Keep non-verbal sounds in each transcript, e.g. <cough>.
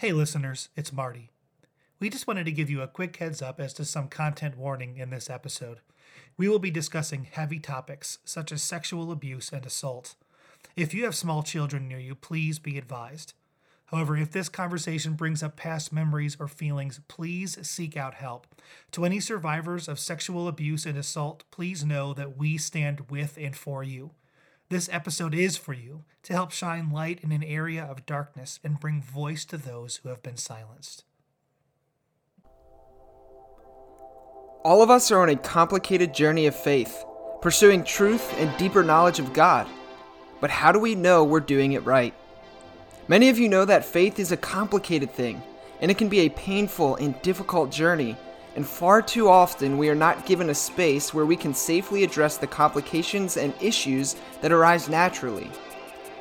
Hey, listeners, it's Marty. We just wanted to give you a quick heads up as to some content warning in this episode. We will be discussing heavy topics such as sexual abuse and assault. If you have small children near you, please be advised. However, if this conversation brings up past memories or feelings, please seek out help. To any survivors of sexual abuse and assault, please know that we stand with and for you. This episode is for you to help shine light in an area of darkness and bring voice to those who have been silenced. All of us are on a complicated journey of faith, pursuing truth and deeper knowledge of God. But how do we know we're doing it right? Many of you know that faith is a complicated thing, and it can be a painful and difficult journey, and far too often we are not given a space where we can safely address the complications and issues that arise naturally.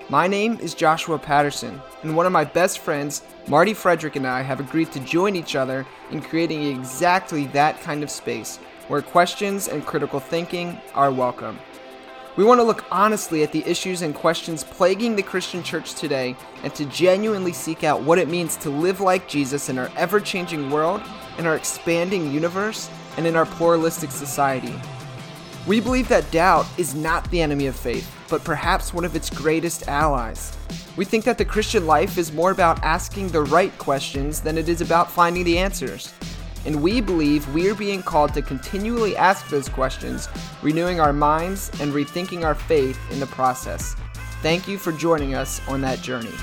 My name is Joshua Patterson, and one of my best friends, Marty Frederick, and I have agreed to join each other in creating exactly that kind of space where questions and critical thinking are welcome. We want to look honestly at the issues and questions plaguing the Christian church today and to genuinely seek out what it means to live like Jesus in our ever changing world, in our expanding universe, and in our pluralistic society. We believe that doubt is not the enemy of faith, but perhaps one of its greatest allies. We think that the Christian life is more about asking the right questions than it is about finding the answers and we believe we are being called to continually ask those questions, renewing our minds and rethinking our faith in the process. Thank you for joining us on that journey.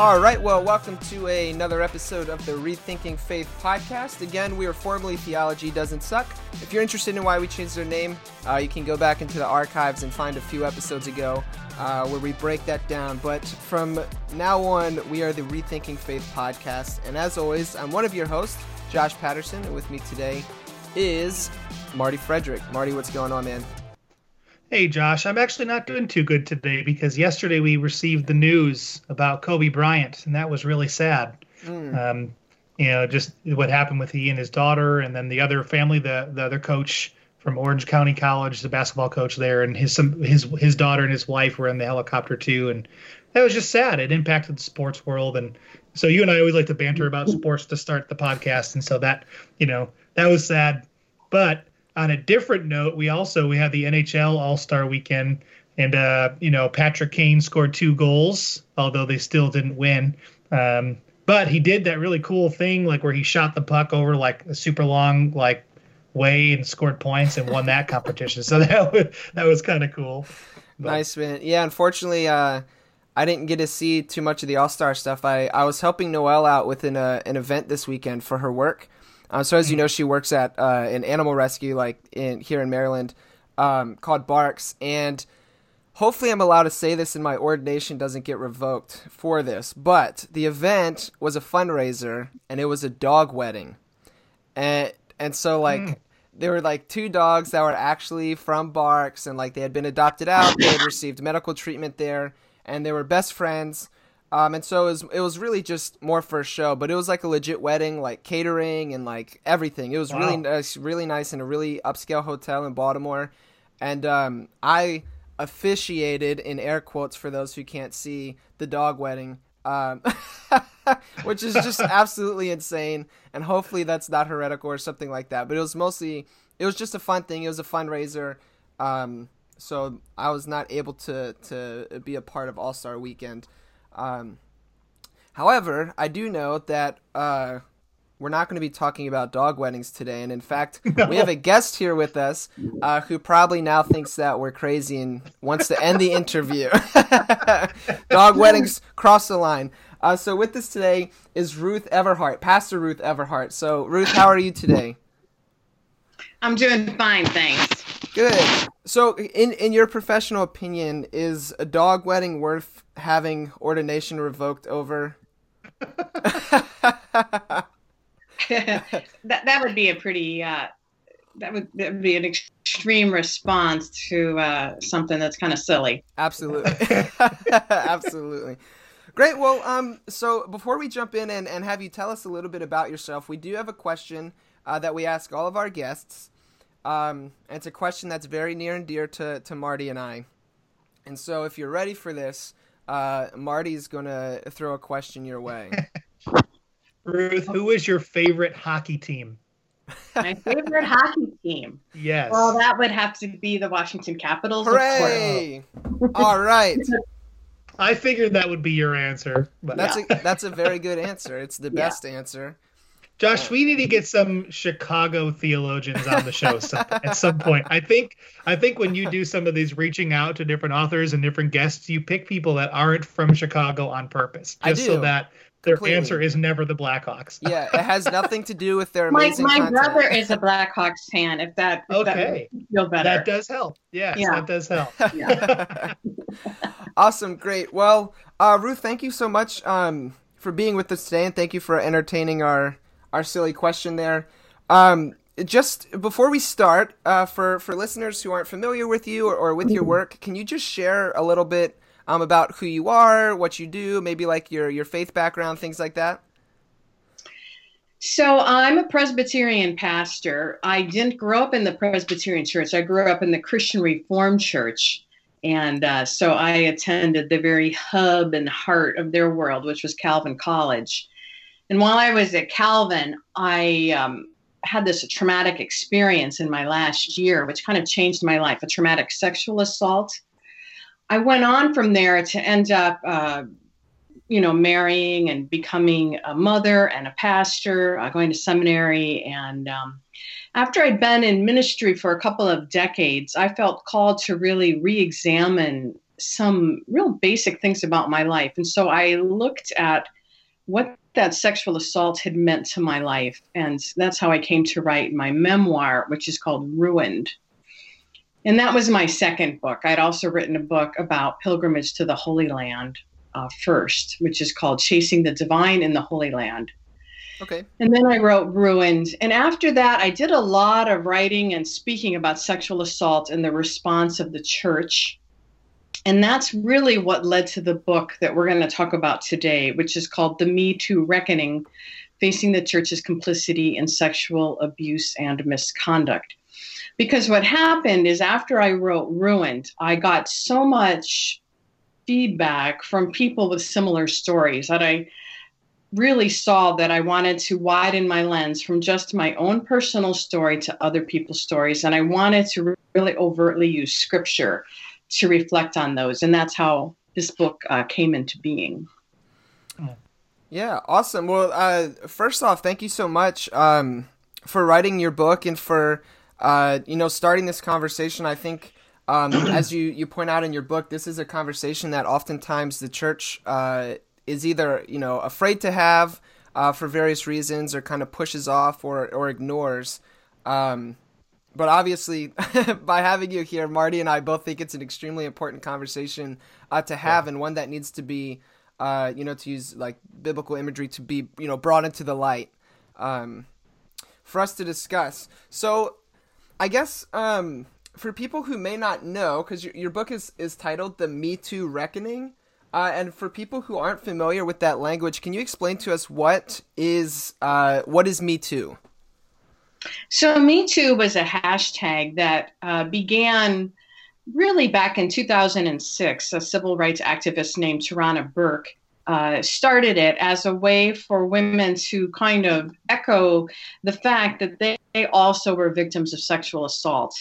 All right, well, welcome to another episode of the Rethinking Faith podcast. Again, we are formerly Theology Doesn't Suck. If you're interested in why we changed our name, uh, you can go back into the archives and find a few episodes ago uh, where we break that down. But from now on, we are the Rethinking Faith podcast. And as always, I'm one of your hosts, Josh Patterson, and with me today is Marty Frederick. Marty, what's going on, man? Hey, Josh, I'm actually not doing too good today because yesterday we received the news about Kobe Bryant, and that was really sad. Mm. Um, you know, just what happened with he and his daughter, and then the other family, the the other coach from Orange County College, the basketball coach there, and his some his his daughter and his wife were in the helicopter too, and that was just sad. It impacted the sports world, and so you and I always like to banter about sports to start the podcast, and so that you know that was sad, but on a different note, we also we had the NHL All Star Weekend, and uh, you know Patrick Kane scored two goals, although they still didn't win. Um, but he did that really cool thing, like where he shot the puck over like a super long like way and scored points and won that competition. So <laughs> that was that was kind of cool. But, nice man. Yeah, unfortunately, uh, I didn't get to see too much of the All Star stuff. I I was helping Noelle out with an uh, an event this weekend for her work. Um, so as you know, she works at uh, an animal rescue like in here in Maryland um, called BARCS, and hopefully I'm allowed to say this and my ordination doesn't get revoked for this. But the event was a fundraiser and it was a dog wedding, and and so like. Mm. There were like two dogs that were actually from BARCS, and like they had been adopted out. They had received medical treatment there, and they were best friends um, and so it was, it was really just more for a show, but it was like a legit wedding, like catering and like everything. It was wow. really nice, really nice in a really upscale hotel in Baltimore. And um, I officiated in air quotes for those who can't see the dog wedding, um, <laughs> which is just <laughs> absolutely insane. And hopefully that's not heretical or something like that. But it was mostly, it was just a fun thing. It was a fundraiser. Um, so I was not able to to be a part of All Star Weekend. Um, however, I do know that uh, we're not going to be talking about dog weddings today. And in fact, no. <laughs> we have a guest here with us uh, who probably now thinks that we're crazy and wants to end the interview. <laughs> dog weddings cross the line. Uh, so with us today is Ruth Everhart, Pastor Ruth Everhart. So Ruth, how are you today? I'm doing fine, thanks. Good. So, in in your professional opinion, is a dog wedding worth having ordination revoked over? <laughs> <laughs> that that would be a pretty uh, that would that would be an extreme response to uh, something that's kind of silly. Absolutely, <laughs> absolutely. Great. Well, um, so before we jump in and, and have you tell us a little bit about yourself, we do have a question uh, that we ask all of our guests. Um, it's a question that's very near and dear to, to Marty and I. And so, if you're ready for this, uh, Marty's going to throw a question your way. <laughs> Ruth, who is your favorite hockey team? My favorite hockey team. Yes. Well, that would have to be the Washington Capitals. Hooray! <laughs> All right. I figured that would be your answer. But That's a that's a very good <laughs> answer. It's the Yeah. best answer. Josh, we need to get some Chicago theologians on the show some, at some point. I think I think when you do some of these reaching out to different authors and different guests, you pick people that aren't from Chicago on purpose, just so that their Completely. answer is never the Blackhawks. Yeah, it has nothing to do with their My, amazing my content. brother is a Blackhawks fan. If that, if Okay. makes you feel better. That does help. Yes, Yeah. that does help. <laughs> <laughs> awesome, great. Well, uh, Ruth, thank you so much um, for being with us today, and thank you for entertaining our our silly question there. Um, just before we start, uh, for for listeners who aren't familiar with you or, or with your work, can you just share a little bit um, about who you are, what you do, maybe like your your faith background, things like that? So I'm a Presbyterian pastor. I didn't grow up in the Presbyterian church. I grew up in the Christian Reformed Church. And uh, so I attended the very hub and heart of their world, which was Calvin College. And while I was at Calvin, I um, had this traumatic experience in my last year, which kind of changed my life a traumatic sexual assault. I went on from there to end up uh, you know, marrying and becoming a mother and a pastor, uh, going to seminary. And um, after I'd been in ministry for a couple of decades, I felt called to really re examine some real basic things about my life. And so I looked at what that sexual assault had meant to my life. And that's how I came to write my memoir, which is called Ruined. And that was my second book. I'd also written a book about pilgrimage to the Holy Land uh, first, which is called Chasing the Divine in the Holy Land. Okay. And then I wrote Ruined. And after that, I did a lot of writing and speaking about sexual assault and the response of the church. And that's really what led to the book that we're going to talk about today, which is called The Me Too Reckoning Facing the Church's Complicity in Sexual Abuse and Misconduct. Because what happened is after I wrote Ruined, I got so much feedback from people with similar stories that I really saw that I wanted to widen my lens from just my own personal story to other people's stories. And I wanted to really overtly use scripture to reflect on those. And that's how this book uh, came into being. Yeah, awesome. Well, uh, first off, thank you so much um, for writing your book and for uh, you know starting this conversation. I think, um, <clears throat> as you you point out in your book, this is a conversation that oftentimes the church uh, is either you know afraid to have uh, for various reasons, or kind of pushes off or or ignores. Um, but obviously, <laughs> by having you here, Marty and I both think it's an extremely important conversation uh, to have, and one that needs to be uh, you know, to use like biblical imagery to be, you know, brought into the light um, for us to discuss. So, I guess um, for people who may not know, because your, your book is, is titled The Me Too Reckoning, uh, and for people who aren't familiar with that language, can you explain to us what is uh, what is Me Too? So, Me Too was a hashtag that uh, began really back in 2006, a civil rights activist named Tarana Burke uh, started it as a way for women to kind of echo the fact that they, they also were victims of sexual assault.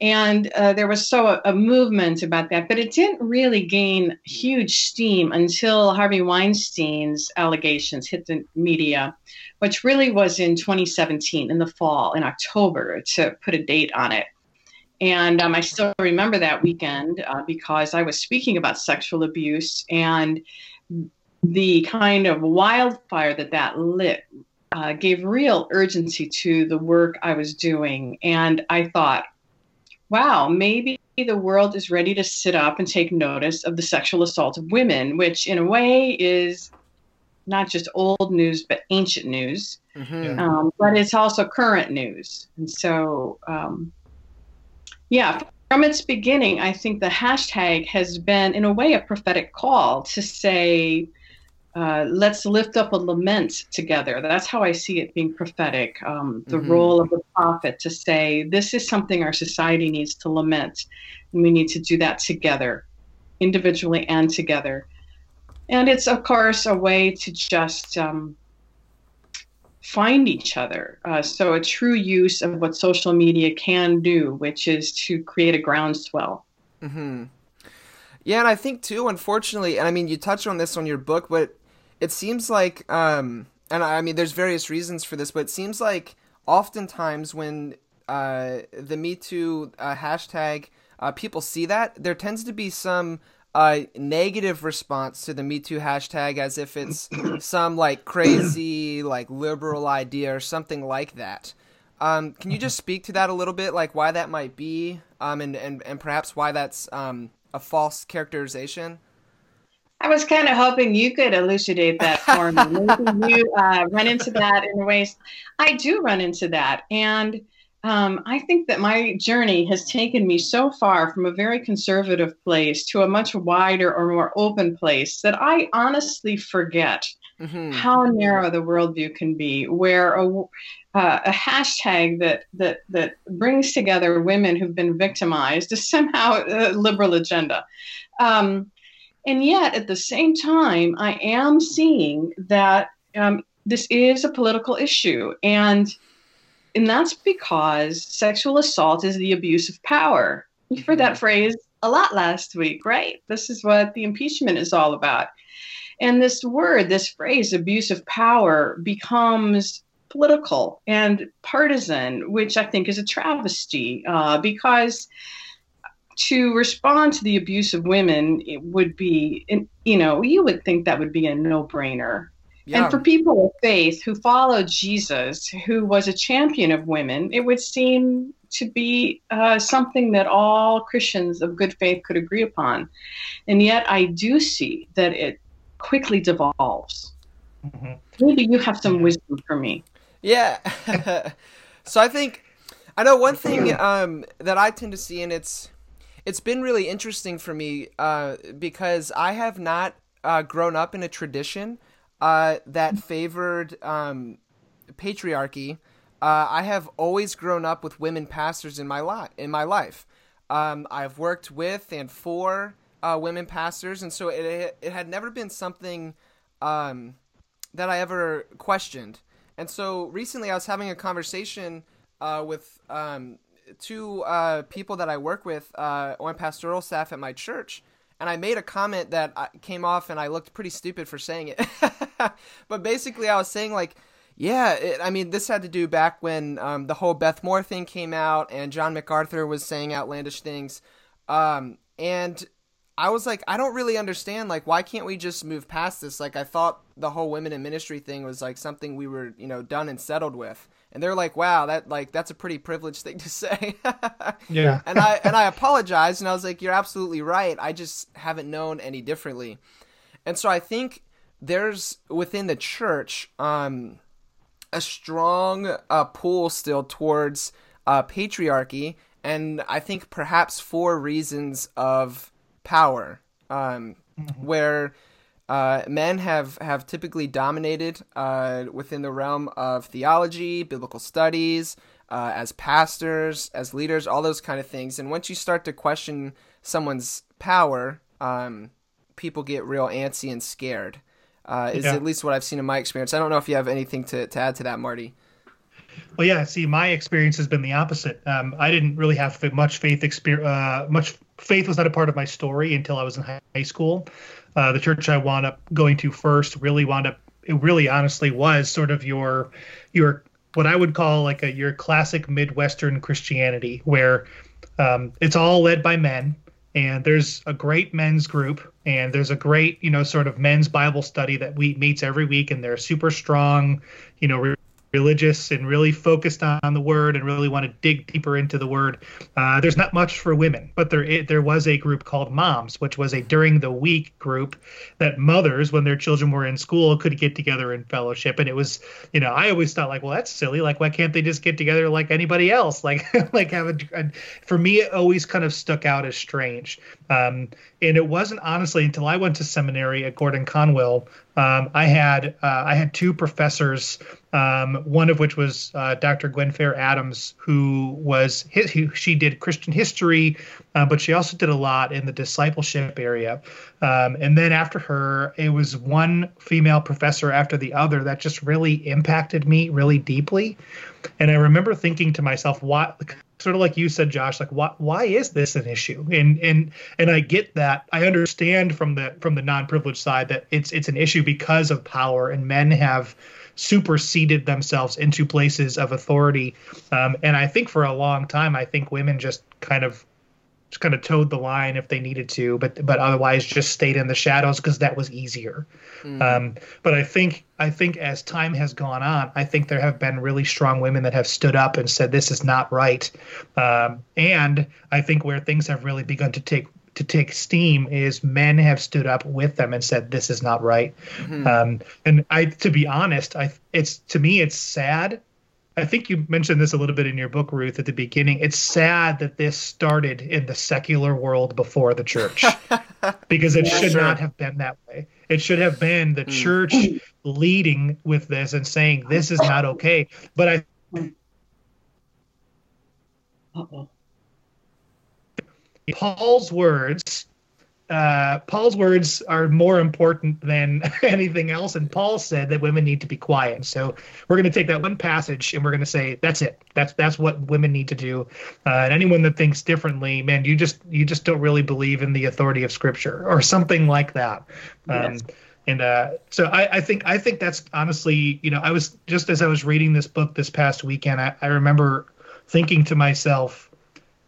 And uh, there was so a, a, movement about that, but it didn't really gain huge steam until Harvey Weinstein's allegations hit the media, which really was in 2017 in the fall, in October, to put a date on it. And um, I still remember that weekend uh, because I was speaking about sexual abuse and the kind of wildfire that that lit uh, gave real urgency to the work I was doing. And I thought, wow, maybe the world is ready to sit up and take notice of the sexual assault of women, which in a way is not just old news, but ancient news. Mm-hmm. Um, but it's also current news. And so, um, yeah, from its beginning, I think the hashtag has been, in a way, a prophetic call to say, uh, let's lift up a lament together. That's how I see it being prophetic. Um, the mm-hmm. role of the prophet to say, this is something our society needs to lament. And we need to do that together, individually and together. And it's, of course, a way to just um, find each other. Uh, so, a true use of what social media can do, which is to create a groundswell. Mm-hmm. Yeah, and I think too, unfortunately, and I mean, you touch on this on your book, but it seems like, um, and I mean, there's various reasons for this, but it seems like oftentimes when uh, the Me Too uh, hashtag uh, people see that, there tends to be some uh, negative response to the Me Too hashtag as if it's <coughs> some like crazy, like liberal idea or something like that. Um, can you just speak to that a little bit, like why that might be, um, and, and, and perhaps why that's um, a false characterization? I was kind of hoping you could elucidate that for me. Maybe <laughs> you uh, run into that in ways. I do run into that. And um, I think that my journey has taken me so far from a very conservative place to a much wider or more open place that I honestly forget mm-hmm. how narrow the worldview can be, where a, uh, a hashtag that, that, that brings together women who've been victimized is somehow a liberal agenda. Um, and yet, at the same time, I am seeing that um, this is a political issue. And, and that's because sexual assault is the abuse of power. You heard that mm-hmm. phrase a lot last week, right? This is what the impeachment is all about. And this word, this phrase, abuse of power, becomes political and partisan, which I think is a travesty uh, because to respond to the abuse of women it would be you know you would think that would be a no-brainer. Yeah. and for people of faith who follow jesus who was a champion of women it would seem to be uh, something that all christians of good faith could agree upon. And yet i do see that it quickly devolves. Mm-hmm. maybe you have some wisdom for me. Yeah. <laughs> So i think i know one thing um, that i tend to see and it's it's been really interesting for me uh, because I have not uh, grown up in a tradition uh, that <laughs> favored um, patriarchy. Uh, I have always grown up with women pastors in my lot in my life. Um, I've worked with and for uh, women pastors, and so it it had never been something um, that I ever questioned. And so recently, I was having a conversation uh, with um, two uh, people that I work with uh, on pastoral staff at my church, and I made a comment that came off, and I looked pretty stupid for saying it. <laughs> but basically, I was saying like, yeah, it, I mean, this had to do back when um, the whole Beth Moore thing came out, and John MacArthur was saying outlandish things, um, and I was like, I don't really understand. Like, why can't we just move past this? Like, I thought the whole women in ministry thing was like something we were, you know, done and settled with and they're like, "Wow, that like that's a pretty privileged thing to <laughs> say." yeah. and I and I apologized, and I was like, "You're absolutely right. I just haven't known any differently." And so I think there's within the church um, a strong uh, pull still towards uh, patriarchy, and I think perhaps for reasons of power, um, mm-hmm. where uh, men have, have typically dominated uh, within the realm of theology, biblical studies, uh, as pastors, as leaders, all those kind of things. And once you start to question someone's power, um, people get real antsy and scared. Uh, is yeah. at least what I've seen in my experience. I don't know if you have anything to, to add to that, Marty. Well, yeah. See, my experience has been the opposite. Um, I didn't really have much faith experience. Uh, much faith was not a part of my story until I was in high school. Uh, the church I wound up going to first really wound up. It really, honestly, was sort of your your what I would call like a your classic Midwestern Christianity, where um, it's all led by men, and there's a great men's group, and there's a great you know sort of men's Bible study that we meets every week, and they're super strong, you know, religious and really focused on the word and really want to dig deeper into the word. Uh, there's not much for women, but there there was a group called Moms, which was a during the week group that mothers, when their children were in school, could get together in fellowship. And it was, you know, I always thought like, well, that's silly. Like, why can't they just get together like anybody else? Like, <laughs> like have a, a for me, it always kind of stuck out as strange. Um, and it wasn't honestly until I went to seminary at Gordon Conwell Um, I had uh, I had two professors, um, one of which was uh, Dr. Gwenfair Adams, who was his, who, she did Christian history, uh, but she also did a lot in the discipleship area. Um, and then after her, it was one female professor after the other that just really impacted me really deeply. And I remember thinking to myself, what sort of like you said, Josh, like why why is this an issue? And and and I get that. I understand from the from the non-privileged side that it's it's an issue because of power and men have superseded themselves into places of authority. Um, and I think for a long time, I think women just kind of just kind of toed the line if they needed to, but but otherwise just stayed in the shadows because that was easier. Mm. Um, but I think I think as time has gone on, I think there have been really strong women that have stood up and said this is not right. Um, and I think where things have really begun to take to take steam is men have stood up with them and said this is not right. Mm-hmm. Um, and I, to be honest, I it's to me it's sad I think you mentioned this a little bit in your book, Ruth, at the beginning. It's sad that this started in the secular world before the church, <laughs> because it yeah, should sure. not have been that way. It should have been the mm. church leading with this and saying this is not okay. But I. Uh-oh. Paul's words uh, Paul's words are more important than <laughs> anything else. And Paul said that women need to be quiet. So we're going to take that one passage and we're going to say that's it. That's that's what women need to do. Uh, and anyone that thinks differently, man, you just you just don't really believe in the authority of Scripture or something like that. Um, yes. And uh, so I, I, think I think that's honestly, you know, I was just as I was reading this book this past weekend, I, I remember thinking to myself,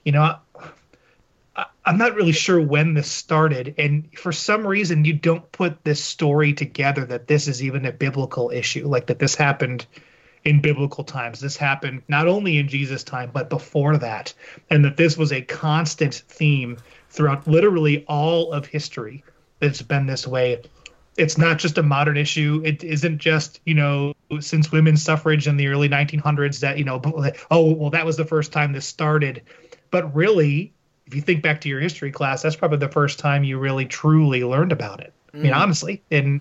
you know, I'm not really sure when this started, and for some reason, you don't put this story together that this is even a biblical issue, like that this happened in biblical times. This happened not only in Jesus' time, but before that, and that this was a constant theme throughout literally all of history. It's been this way. It's not just a modern issue. It isn't just, you know, since women's suffrage in the early 1900s that, you know, oh, well, that was the first time this started. But really, if you think back to your history class, that's probably the first time you really truly learned about it. Mm. I mean, mm. honestly, and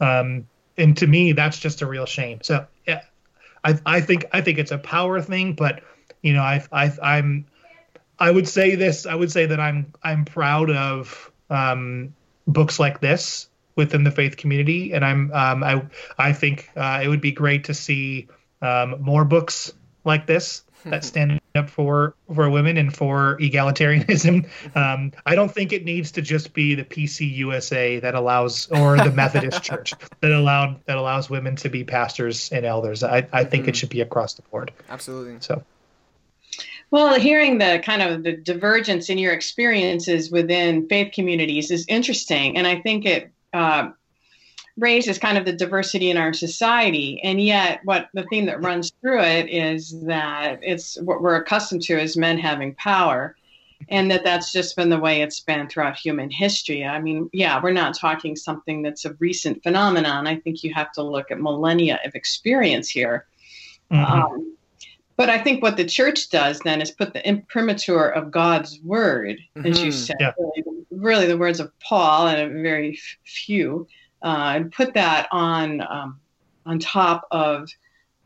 um, and to me, that's just a real shame. So, yeah, I I think I think it's a power thing, but you know, I I I'm I would say this. I would say that I'm I'm proud of um, books like this within the faith community, and I'm um, I I think uh, it would be great to see um, more books like this that <laughs> stand up for for women and for egalitarianism. <laughs> Um, I don't think it needs to just be the PCUSA that allows or the Methodist <laughs> Church that allowed that allows women to be pastors and elders. I, I think mm-hmm. it should be across the board. Absolutely. So. Well, hearing the kind of the divergence in your experiences within faith communities is interesting, and I think it uh, raises kind of the diversity in our society. And yet, what the theme that runs through it is that it's what we're accustomed to is men having power, and that that's just been the way it's been throughout human history. I mean, yeah, we're not talking something that's a recent phenomenon. I think you have to look at millennia of experience here. Mm-hmm. Um, but I think what the church does then is put the imprimatur of God's word, mm-hmm. as you mm-hmm. said, yeah. really, really, the words of Paul and a very few, uh, and put that on um, on top of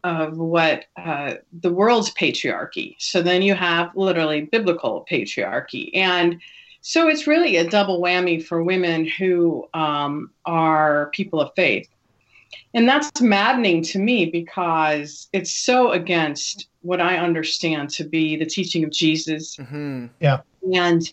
of what uh, the world's patriarchy. So then you have literally biblical patriarchy, and so it's really a double whammy for women who um, are people of faith. And that's maddening to me because it's so against what I understand to be the teaching of Jesus. Mm-hmm. Yeah. And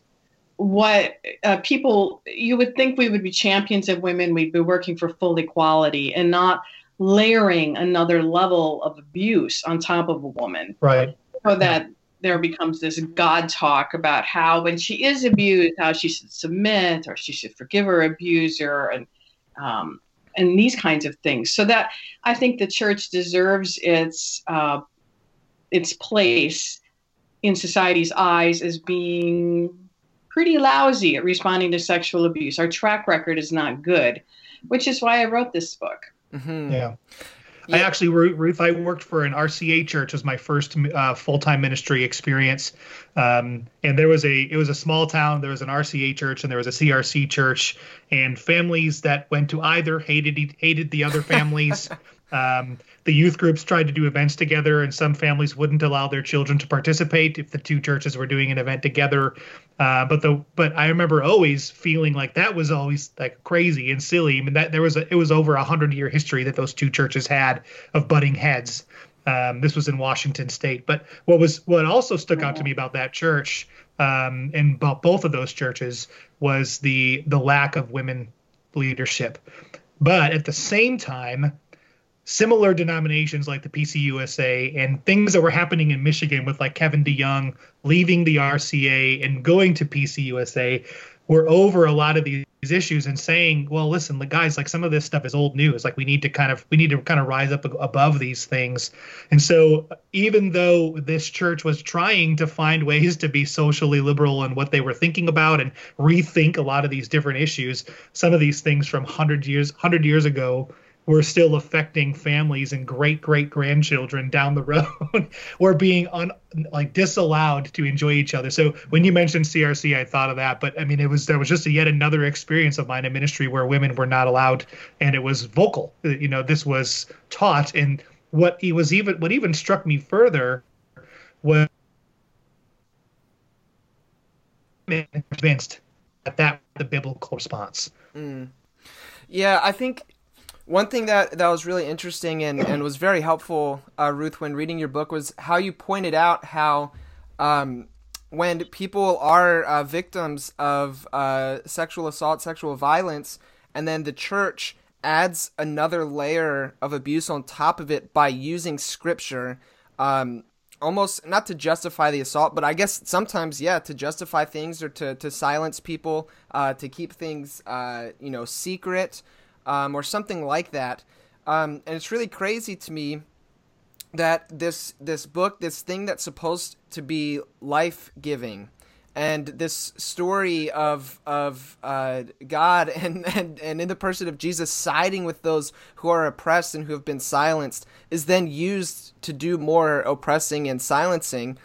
what uh, people you would think we would be champions of women we'd be working for full equality and not layering another level of abuse on top of a woman. Right. So that there becomes this god talk about how when she is abused how she should submit or she should forgive her abuser and um, and these kinds of things. So that i think the church deserves its uh, its place in society's eyes as being pretty lousy at responding to sexual abuse. Our track record is not good, which is why I wrote this book. Mm-hmm. Yeah. Yeah. I actually, Ruth, I worked for an RCA church as my first uh, full time ministry experience. Um, and there was a, it was a small town. There was an RCA church and there was a CRC church, and families that went to either hated hated the other families. <laughs> Um, the youth groups tried to do events together, and some families wouldn't allow their children to participate if the two churches were doing an event together. Uh, but the but I remember always feeling like that was always like crazy and silly. I mean that there was a, it was over a hundred year history that those two churches had of butting heads. Um, this was in Washington State. But what was what also stuck out to me about that church um, and about both of those churches was the the lack of women leadership. But at the same time, similar denominations like the PCUSA and things that were happening in Michigan with like Kevin DeYoung leaving the RCA and going to PCUSA were over a lot of these issues and saying, well, listen, the guys, like some of this stuff is old news. Like we need to kind of we need to kind of rise up above these things. And so even though this church was trying to find ways to be socially liberal and what they were thinking about and rethink a lot of these different issues, some of these things from 100 years 100 years ago were still affecting families and great great grandchildren down the <laughs> road were being un, like disallowed to enjoy each other. So when you mentioned crc i thought of that but i mean it was there was just a yet another experience of mine in ministry where women were not allowed and it was vocal. You know this was taught and what he was even what even struck me further was convinced that that the biblical response. Mm. yeah i think one thing that, that was really interesting and, and was very helpful, uh, Ruth, when reading your book was how you pointed out how um, when people are uh, victims of uh, sexual assault, sexual violence, and then the church adds another layer of abuse on top of it by using scripture, um, almost not to justify the assault, but I guess sometimes, yeah, to justify things or to, to silence people, uh, to keep things, uh, you know, secret um, or something like that. Um, and it's really crazy to me that this this book, this thing that's supposed to be life giving, and this story of of uh, God <laughs> and, and and in the person of Jesus siding with those who are oppressed and who have been silenced is then used to do more oppressing and silencing,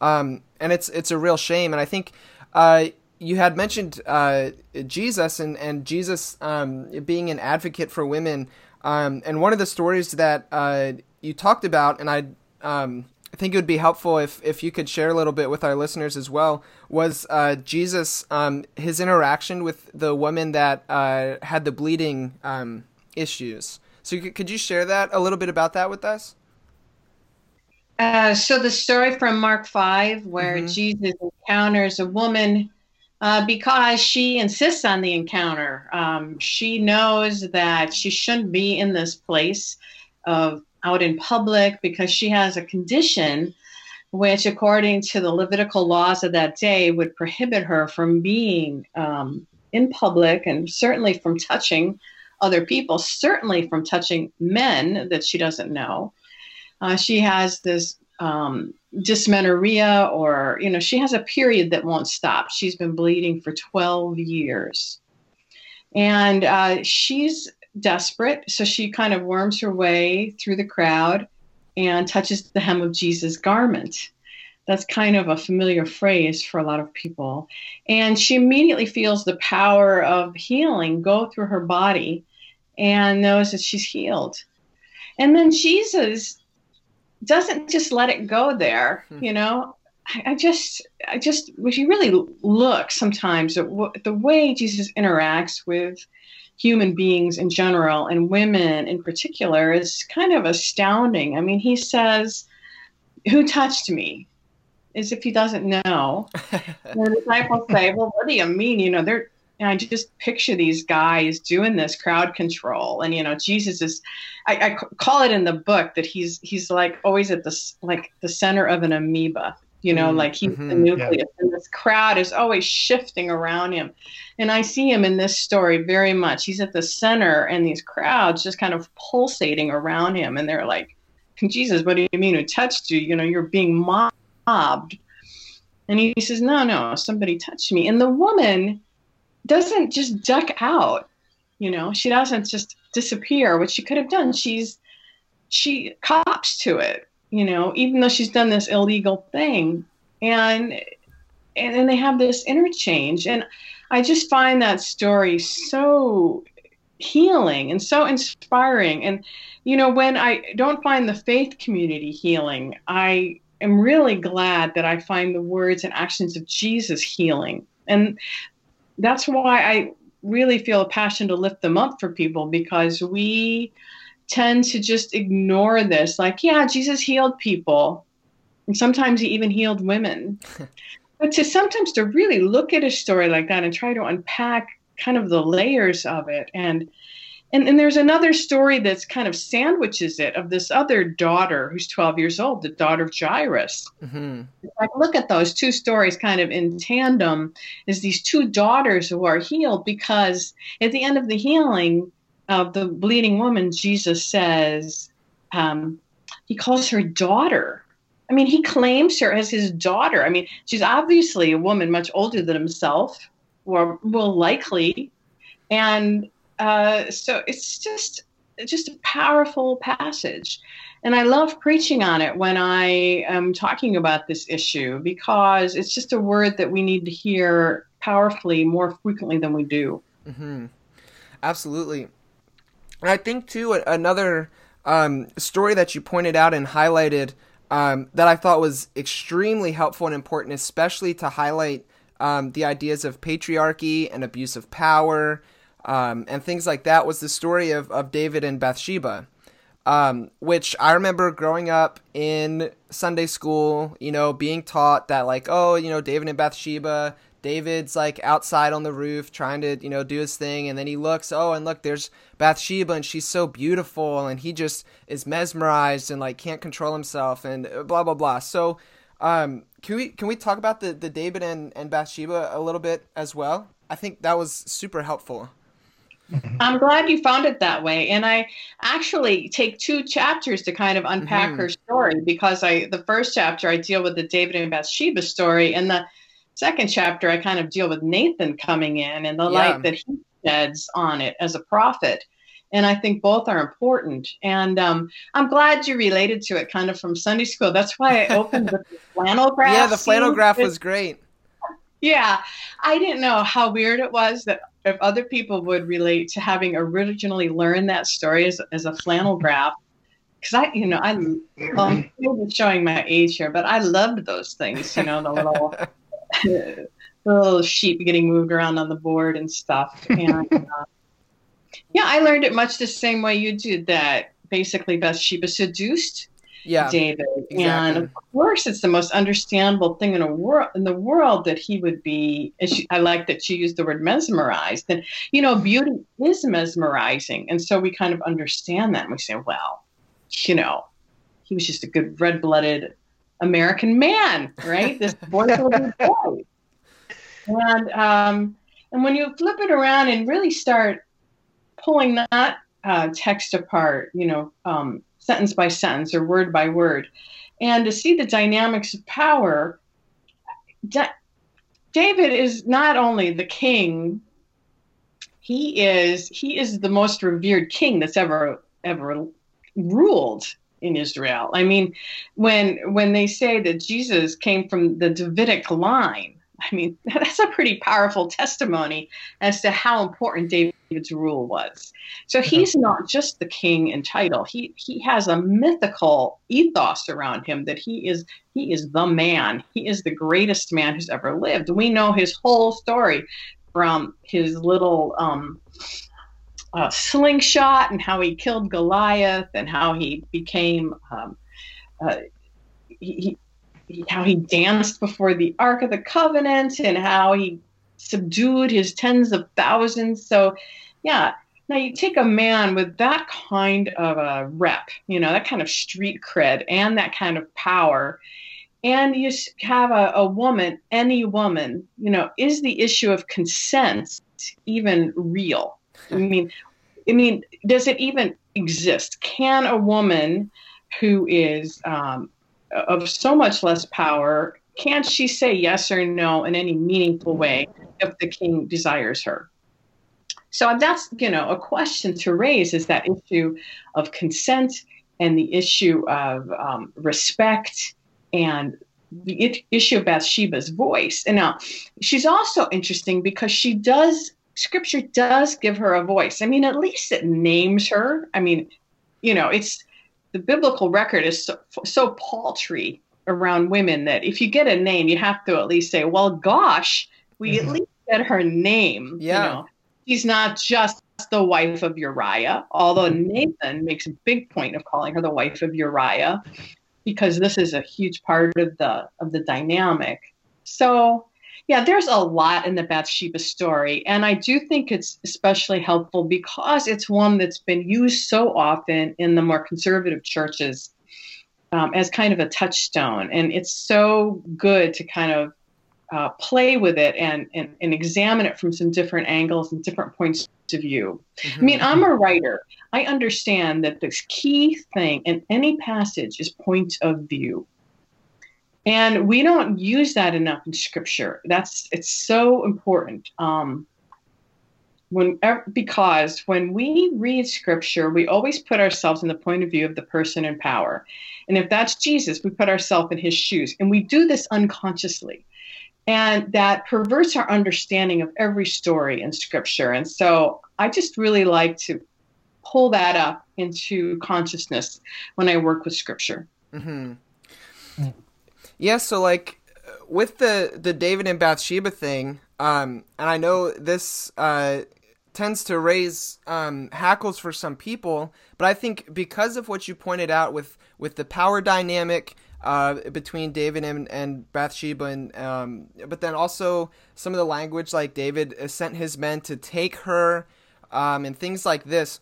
um, and it's it's a real shame. And I think uh, you had mentioned uh, Jesus and and Jesus um, being an advocate for women, um, and one of the stories that uh, you talked about, and I um, I think it would be helpful if if you could share a little bit with our listeners as well, was uh, Jesus um, his interaction with the woman that uh, had the bleeding um, issues. So could, could you share that a little bit about that with us? Uh, so the story from Mark five, where mm-hmm. Jesus encounters a woman uh, because she insists on the encounter. Um, she knows that she shouldn't be in this place of out in public because she has a condition which, according to the Levitical laws of that day, would prohibit her from being um, in public and certainly from touching other people, certainly from touching men that she doesn't know. Uh, she has this um, dysmenorrhea or you know she has a period that won't stop. She's been bleeding for 12 years. And uh, she's desperate so she kind of worms her way through the crowd and touches the hem of jesus garment. That's kind of a familiar phrase for a lot of people. And she immediately feels the power of healing go through her body and knows that she's healed. And then jesus doesn't just let it go there hmm. you know? I, I, just i just if you really look sometimes at w- the way jesus interacts with human beings in general and women in particular is kind of astounding. I mean he says who touched me? As if he doesn't know. <laughs> The disciples say well what do you mean? You know they're and I just picture these guys doing this crowd control, and you know, Jesus is. I, I call it in the book that he's he's like always at the like the center of an amoeba. You know, mm, like he's mm-hmm, the nucleus, yeah. and this crowd is always shifting around him. And I see him in this story very much. He's at the center, and these crowds just kind of pulsating around him, and they're like, "Jesus, what do you mean? Who touched you? You know, you're being mobbed." And he says, "No, no, somebody touched me." And the woman doesn't just duck out. You know, she doesn't just disappear, which she could have done. She's she cops to it, you know, even though she's done this illegal thing. And and then they have this interchange. And I just find that story so healing and so inspiring. And, you know, when I don't find the faith community healing, I am really glad that I find the words and actions of Jesus healing. And that's why I really feel a passion to lift them up for people because we tend to just ignore this. Like, yeah, Jesus healed people. And sometimes he even healed women. <laughs> but to sometimes to really look at a story like that and try to unpack kind of the layers of it and and, and there's another story that's kind of sandwiches it of this other daughter who's 12 years old, the daughter of Jairus. Mm-hmm. Like, look at those two stories kind of in tandem is these two daughters who are healed because at the end of the healing of the bleeding woman, Jesus says, um, he calls her daughter. I mean, he claims her as his daughter. I mean, she's obviously a woman much older than himself, or will likely. And uh, so it's just just a powerful passage. And I love preaching on it when I am talking about this issue because it's just a word that we need to hear powerfully more frequently than we do. Mm-hmm. Absolutely. And I think, too, another um, story that you pointed out and highlighted um, that I thought was extremely helpful and important, especially to highlight um, the ideas of patriarchy and abuse of power um, and things like that was the story of, of David and Bathsheba, um, which I remember growing up in Sunday school, you know, being taught that, like, oh, you know, David and Bathsheba, David's like outside on the roof trying to, you know, do his thing, and then he looks, oh, and look, there's Bathsheba, and she's so beautiful, and he just is mesmerized and like can't control himself, and blah blah blah. So, um, can we can we talk about the the David and and Bathsheba a little bit as well? I think that was super helpful. Mm-hmm. I'm glad you found it that way. And I actually take two chapters to kind of unpack mm-hmm. her story because I the first chapter I deal with the David and Bathsheba story, and the second chapter I kind of deal with Nathan coming in and the yeah. light that he sheds on it as a prophet. And I think both are important. And um, I'm glad you related to it kind of from Sunday school. That's why I opened with the <laughs> flannel graph. Yeah, the flannel graph was great. Yeah, I didn't know how weird it was that if other people would relate to having originally learned that story as, as a flannel graph because I, you know, I, well, I'm showing my age here, but I loved those things, you know, the little, <laughs> the little sheep getting moved around on the board and stuff. And <laughs> uh, yeah, I learned it much the same way you did. That basically best sheep Bathsheba seduced yeah, David. Exactly. And of course, it's the most understandable thing in a world in the world that he would be. She, I like that she used the word mesmerized. And you know, beauty is mesmerizing, and so we kind of understand that. And we say, well, you know, he was just a good red-blooded American man, right? This <laughs> boy, boy. And um, and when you flip it around and really start pulling that uh, text apart, you know, um, sentence by sentence or word by word. And to see the dynamics of power, da- David is not only the king, he is he is the most revered king that's ever ever ruled in Israel. I mean, when when they say that Jesus came from the Davidic line, I mean, <laughs> that's a pretty powerful testimony as to how important David's rule was. So he's not just the king in title. He he has a mythical ethos around him that he is he is the man. He is the greatest man who's ever lived. We know his whole story from his little um, uh, slingshot and how he killed Goliath and how he became um, uh, he, how he danced before the Ark of the Covenant and how he subdued his tens of thousands. So, yeah. Now you take a man with that kind of a rep, you know, that kind of street cred and that kind of power, and you have a, a woman, any woman, you know, is the issue of consent even real? I mean, I mean, does it even exist? Can a woman who is um, of so much less power, can't she say yes or no in any meaningful way if the king desires her? So that's you know a question to raise is that issue of consent and the issue of um, respect and the issue of Bathsheba's voice. And now she's also interesting because she does, scripture does give her a voice. I mean, at least it names her. I mean, you know, it's the biblical record is so, so paltry around women that if you get a name, you have to at least say, well, gosh, we mm-hmm. at least get her name. Yeah. You know, she's not just the wife of Uriah, although Nathan makes a big point of calling her the wife of Uriah because this is a huge part of the of the dynamic. So yeah, there's a lot in the Bathsheba story, and I do think it's especially helpful because it's one that's been used so often in the more conservative churches um, as kind of a touchstone, and it's so good to kind of uh, play with it and, and, and examine it from some different angles and different points of view. Mm-hmm. I mean, I'm a writer. I understand that this key thing in any passage is point of view. And we don't use that enough in scripture. That's it's so important. Um, when because when we read scripture, we always put ourselves in the point of view of the person in power. And if that's Jesus, we put ourselves in his shoes. And we do this unconsciously and that perverts our understanding of every story in scripture. And so I just really like to pull that up into consciousness when I work with scripture. Mm-hmm. Yeah, so like with the the David and Bathsheba thing, um, and I know this uh, tends to raise um, hackles for some people, but I think because of what you pointed out with with the power dynamic uh, between David and, and Bathsheba, and um, but then also some of the language like David sent his men to take her, um, and things like this.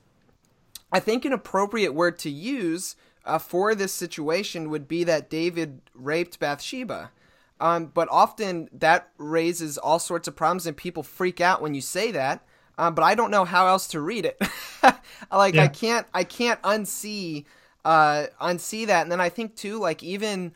I think an appropriate word to use uh, for this situation would be that David raped Bathsheba. Um, but often that raises all sorts of problems, and people freak out when you say that. Um, but I don't know how else to read it. <laughs> like yeah. I can't, I can't unsee uh, unsee that. And then I think too, like even,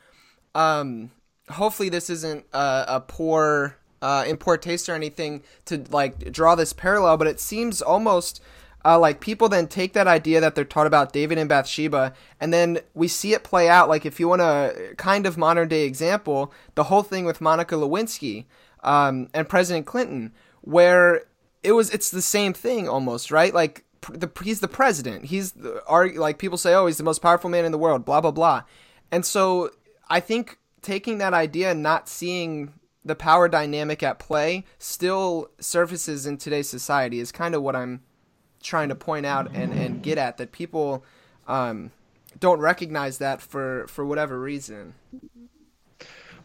um, hopefully this isn't a, a poor, uh, in poor taste or anything to like draw this parallel, but it seems almost uh, like people then take that idea that they're taught about David and Bathsheba, and then we see it play out. Like if you want a kind of modern day example, the whole thing with Monica Lewinsky um, and President Clinton, where it was it's the same thing almost, right? Like the he's the president. He's the, are like people say, oh, he's the most powerful man in the world. Blah blah blah. And so I think taking that idea and not seeing the power dynamic at play still surfaces in today's society is kind of what I'm trying to point out and, and get at that people um, don't recognize that for for whatever reason.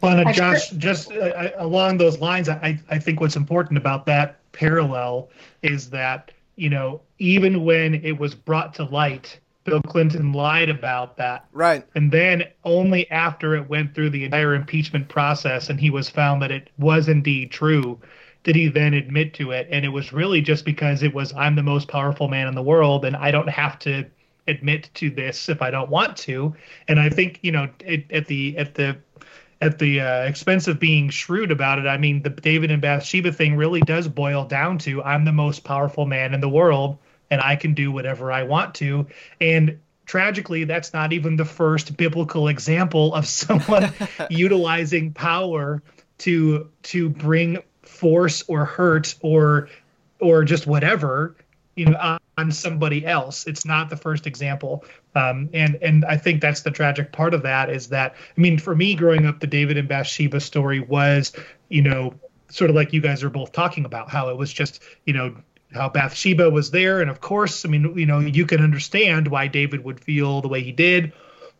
Well, and Josh, just uh, along those lines, I, I think what's important about that parallel is that you know, even when it was brought to light, Bill Clinton lied about that. Right. And then only after it went through the entire impeachment process and he was found that it was indeed true did he then admit to it. And it was really just because it was, I'm the most powerful man in the world and I don't have to admit to this if I don't want to. And I think, you know, it, at the, at the, at the uh, expense of being shrewd about it, I mean, the David and Bathsheba thing really does boil down to I'm the most powerful man in the world and I can do whatever I want to. And tragically, that's not even the first biblical example of <laughs> someone <laughs> utilizing power to to bring force or hurt or or just whatever you know on somebody else. It's not the first example, um, and and I think that's the tragic part of that is that I mean, for me, growing up, the David and Bathsheba story was, you know, sort of like you guys are both talking about how it was just, you know, how Bathsheba was there, and of course, I mean, you know, you can understand why David would feel the way he did.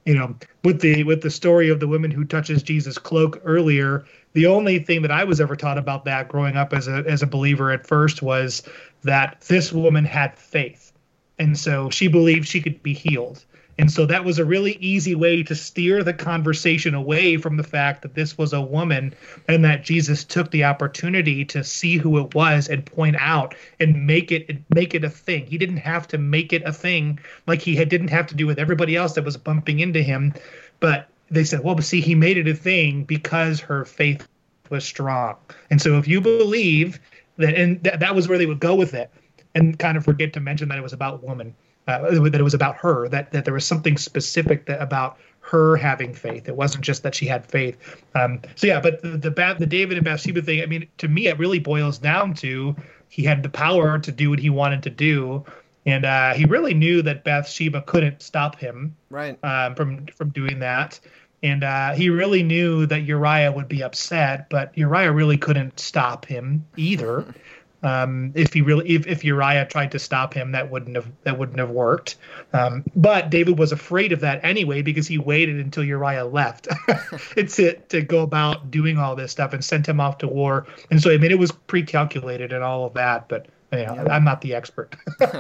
You know, with the with the story of the woman who touches Jesus' cloak earlier, the only thing that I was ever taught about that growing up as a as a believer at first was that this woman had faith. And so she believed she could be healed. And so that was a really easy way to steer the conversation away from the fact that this was a woman and that Jesus took the opportunity to see who it was and point out and make it make it a thing. He didn't have to make it a thing like he had, didn't have to do with everybody else that was bumping into him, but they said, well, but see, he made it a thing because her faith was strong. And so if you believe that and th- that was where they would go with it and kind of forget to mention that it was about woman uh, that it was about her, that that there was something specific that, about her having faith. It wasn't just that she had faith. Um, so yeah, but the the, the David and Bathsheba thing, I mean, to me, it really boils down to he had the power to do what he wanted to do, and uh, he really knew that Bathsheba couldn't stop him right um, from from doing that. And uh, he really knew that Uriah would be upset, but Uriah really couldn't stop him either. <laughs> Um, if he really, if, if Uriah tried to stop him, that wouldn't have that wouldn't have worked. Um, but David was afraid of that anyway because he waited until Uriah left <laughs> to to go about doing all this stuff and sent him off to war. And so I mean, it was pre-calculated and all of that. But you know, yeah. I'm not the expert. <laughs>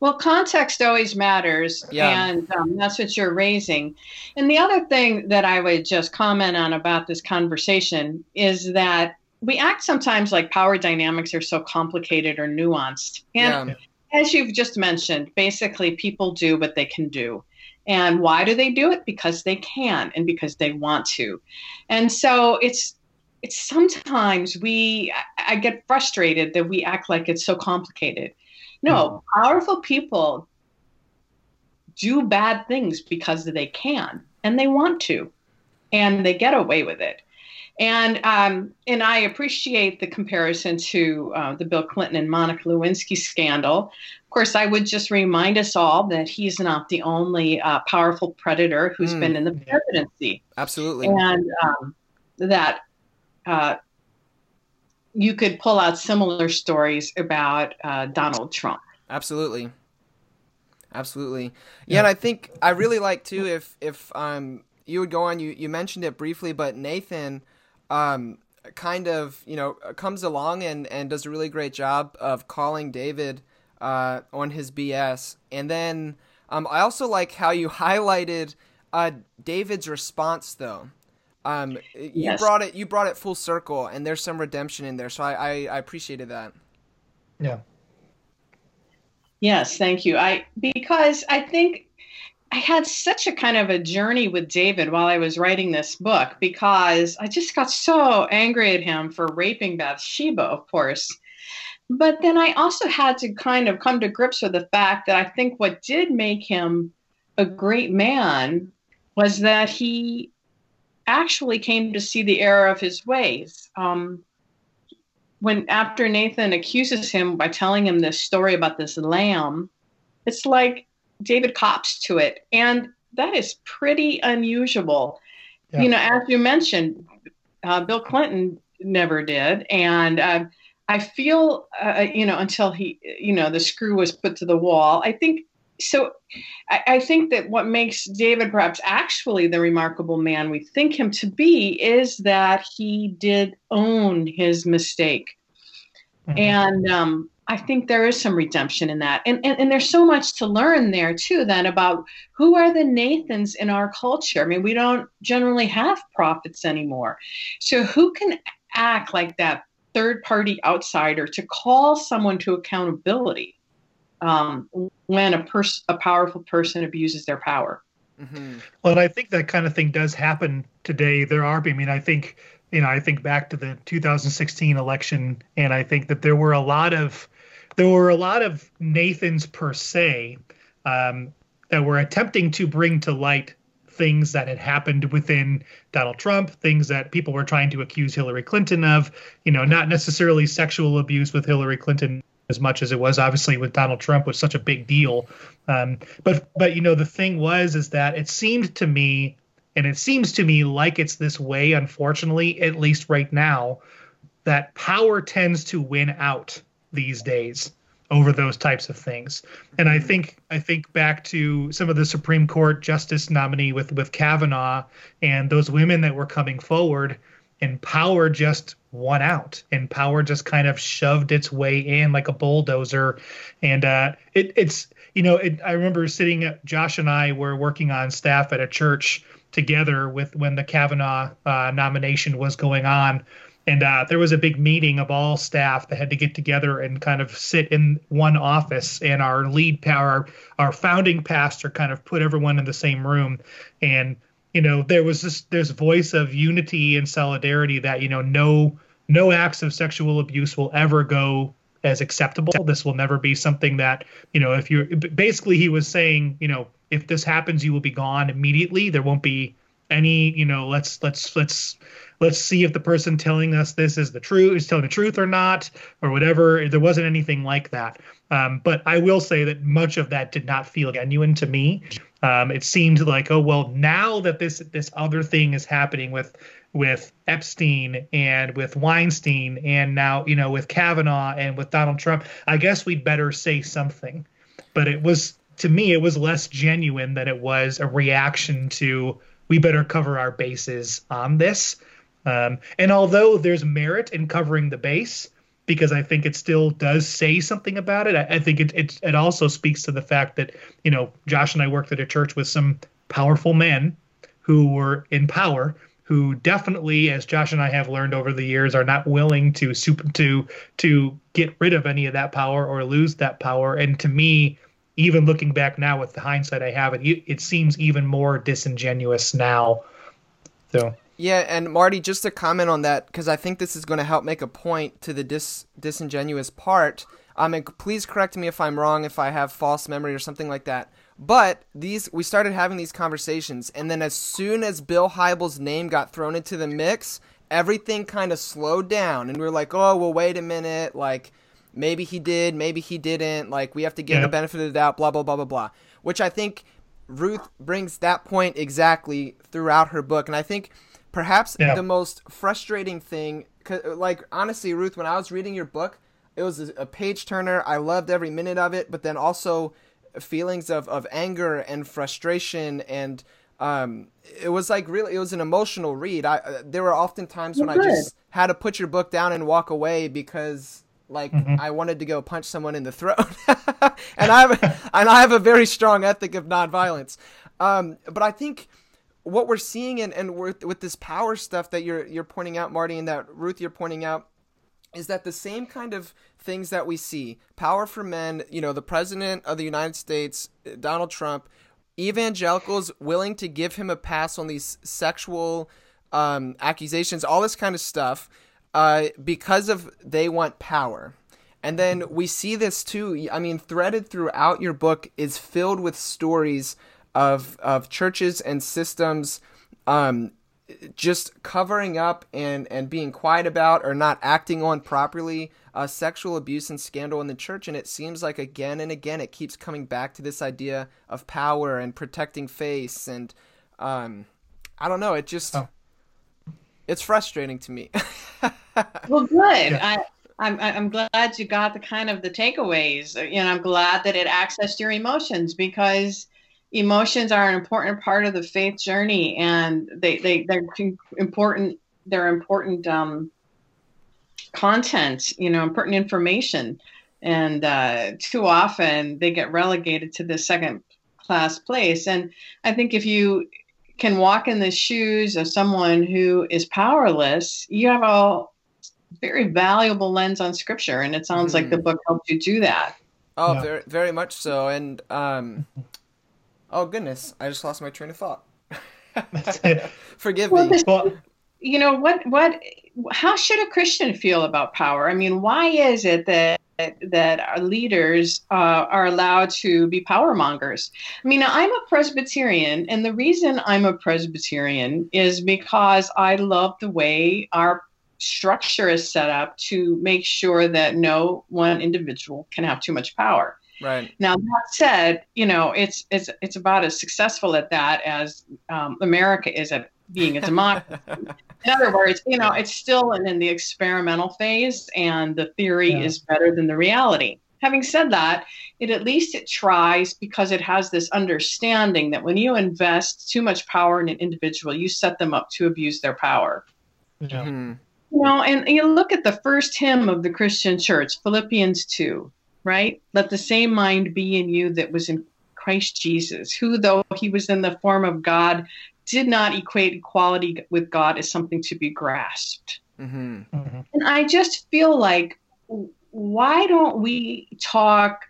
Well, context always matters, yeah. and um, that's what you're raising. And the other thing that I would just comment on about this conversation is that we act sometimes like power dynamics are so complicated or nuanced. And yeah. as you've just mentioned, basically people do what they can do. And why do they do it? Because they can and because they want to. And so it's it's sometimes we I get frustrated that we act like it's so complicated. No, hmm. powerful people do bad things because they can and they want to, and they get away with it. And um, and I appreciate the comparison to uh, the Bill Clinton and Monica Lewinsky scandal. Of course, I would just remind us all that he's not the only uh, powerful predator who's mm, been in the presidency. Absolutely. And um, that uh, you could pull out similar stories about uh, Donald Trump. Absolutely. Absolutely. Yeah, yeah, and I think I really like too if if um you would go on you you mentioned it briefly but Nathan um kind of, you know, comes along and and does a really great job of calling David uh on his BS. And then um I also like how you <laughs> highlighted uh David's response though. Um, you brought it. You brought it full circle, and there's some redemption in there. So I, I, I appreciated that. Yeah. Yes, thank you. I because I think I had such a kind of a journey with David while I was writing this book because I just got so angry at him for raping Bathsheba, of course. But then I also had to kind of come to grips with the fact that I think what did make him a great man was that he actually came to see the error of his ways. Um, when after Nathan accuses him by telling him this story about this lamb, it's like David cops to it. And that is pretty unusual. Yeah. You know, as you mentioned, uh, Bill Clinton never did. And uh, I feel, uh, you know, until he, you know, the screw was put to the wall, I think so I, I, think that what makes David perhaps actually the remarkable man we think him to be is that he did own his mistake. Mm-hmm. And um, I think there is some redemption in that. And, and, and there's so much to learn there, too, then about who are the Nathans in our culture. I mean, we don't generally have prophets anymore. So who can act like that third party outsider to call someone to accountability? um, when a person, a powerful person abuses their power. Mm-hmm. Well, and I think that kind of thing does happen today. There are, I mean, I think, you know, I think back to the 2016 election, and I think that there were a lot of, there were a lot of Nathans per se um, that were attempting to bring to light things that had happened within Donald Trump, things that people were trying to accuse Hillary Clinton of, you know, not necessarily sexual abuse with Hillary Clinton as much as it was obviously with Donald Trump was such a big deal. Um, but but you know the thing was is that it seemed to me, and it seems to me like it's this way, unfortunately, at least right now, that power tends to win out these days over those types of things. And I think I think back to some of the Supreme Court justice nominee with with Kavanaugh and those women that were coming forward and power just won out and power just kind of shoved its way in like a bulldozer and uh, it, it's you know it, i remember sitting josh and i were working on staff at a church together with when the kavanaugh uh, nomination was going on and uh, there was a big meeting of all staff that had to get together and kind of sit in one office and our lead power our founding pastor kind of put everyone in the same room and you know there was this this voice of unity and solidarity that you know no no acts of sexual abuse will ever go as acceptable. This will never be something that, you know, if you're basically, he was saying, you know, if this happens, you will be gone immediately. There won't be any, you know, let's, let's, let's, let's see if the person telling us this is the truth, is telling the truth or not, or whatever. There wasn't anything like that. Um, but I will say that much of that did not feel genuine to me. Um, it seemed like, oh well, now that this this other thing is happening with with Epstein and with Weinstein and now you know with Kavanaugh and with Donald Trump, I guess we'd better say something. But it was to me, it was less genuine than it was a reaction to we better cover our bases on this. Um, and although there's merit in covering the base, because I think it still does say something about it. I, I think it, it it also speaks to the fact that you know Josh and I worked at a church with some powerful men who were in power who definitely, as Josh and I have learned over the years, are not willing to to to get rid of any of that power or lose that power. And to me, even looking back now with the hindsight I have, it it seems even more disingenuous now. So yeah, and Marty, just to comment on that, because I think this is going to help make a point to the dis- disingenuous part. Um, and please correct me if I'm wrong, if I have false memory or something like that. But these, we started having these conversations, and then as soon as Bill Hybels' name got thrown into the mix, everything kind of slowed down, and we are like, oh, well, wait a minute, like maybe he did, maybe he didn't, like we have to give yeah. the benefit of the doubt, blah blah blah blah blah. Which I think Ruth brings that point exactly throughout her book, and I think Perhaps yeah. the most frustrating thing, like honestly, Ruth, when I was reading your book, it was a page turner. I loved every minute of it, but then also feelings of, of anger and frustration and um, it was like really it was an emotional read. I uh, there were often times when I just had to put your book down and walk away because like mm-hmm. I wanted to go punch someone in the throat. <laughs> and I have and I have a very strong ethic of nonviolence. Um, but I think what we're seeing and, and with, with this power stuff that you're you're pointing out, Marty, and that Ruth you're pointing out, is that the same kind of things that we see power for men, you know, the president of the United States, Donald Trump, evangelicals willing to give him a pass on these sexual um, accusations, all this kind of stuff, uh, because of they want power. And then we see this too. I mean, threaded throughout your book is filled with stories of of churches and systems um, just covering up and and being quiet about or not acting on properly uh, sexual abuse and scandal in the church and it seems like again and again it keeps coming back to this idea of power and protecting face and um, i don't know it just oh. it's frustrating to me <laughs> well good. Yeah. I, I'm, I'm glad you got the kind of the takeaways you know i'm glad that it accessed your emotions because emotions are an important part of the faith journey and they, they they're important they're important um, content you know important information. And uh, too often they get relegated to the second class place. And i think if you can walk in the shoes of someone who is powerless you have a very valuable lens on scripture and it sounds mm-hmm. like the mm-hmm. book helped you do that oh yeah. very very much so and um Oh goodness, I just lost my train of thought. <laughs> <laughs> Forgive well, me. Well, you know what? What? How should a Christian feel about power? I mean, why is it that that our leaders uh, are allowed to be power mongers? I mean, I'm a Presbyterian, and the reason I'm a Presbyterian is because I love the way our structure is set up to make sure that no one individual can have too much power. Right. Now that said, you know it's it's it's about as successful at that as um, America is at being a <laughs> democracy. in other words, you know it's still in, in the experimental phase, and the theory yeah. is better than the reality. Having said that, it at least it tries because it has this understanding that when you invest too much power in an individual, you set them up to abuse their power. Yeah. Mm-hmm. You know, and you look at the first hymn of the Christian church, Philippians 2 right? Let the same mind be in you that was in Christ Jesus, who, though he was in the form of God, did not equate equality with God as something to be grasped. Mm-hmm. Mm-hmm. And I just feel like, why don't we talk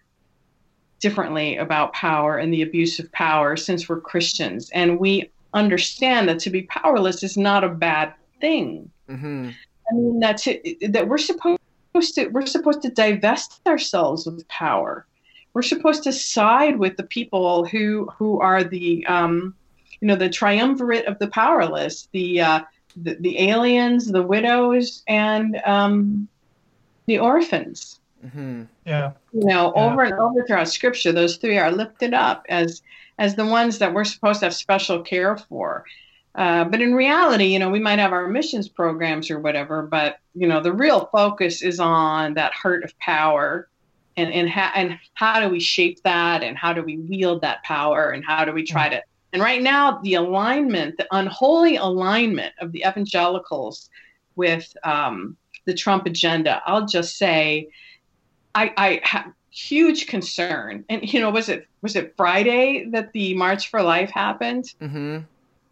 differently about power and the abuse of power since we're Christians and we understand that to be powerless is not a bad thing? Mm-hmm. I mean, that, to, that we're supposed supposed to we're supposed to divest ourselves of power. We're supposed to side with the people who who are the um, you know the triumvirate of the powerless, the uh, the, the aliens, the widows, and um, the orphans. Mm-hmm. Yeah. You know, yeah. over and over throughout Scripture, those three are lifted up as as the ones that we're supposed to have special care for. Uh, but in reality, you know, we might have our missions programs or whatever, but you know, the real focus is on that heart of power, and and how and how do we shape that, and how do we wield that power, and how do we try to. And right now, the alignment, the unholy alignment of the evangelicals with um, the Trump agenda, I'll just say, I, I have huge concern. And you know, was it was it Friday that the March for Life happened? Mm-hmm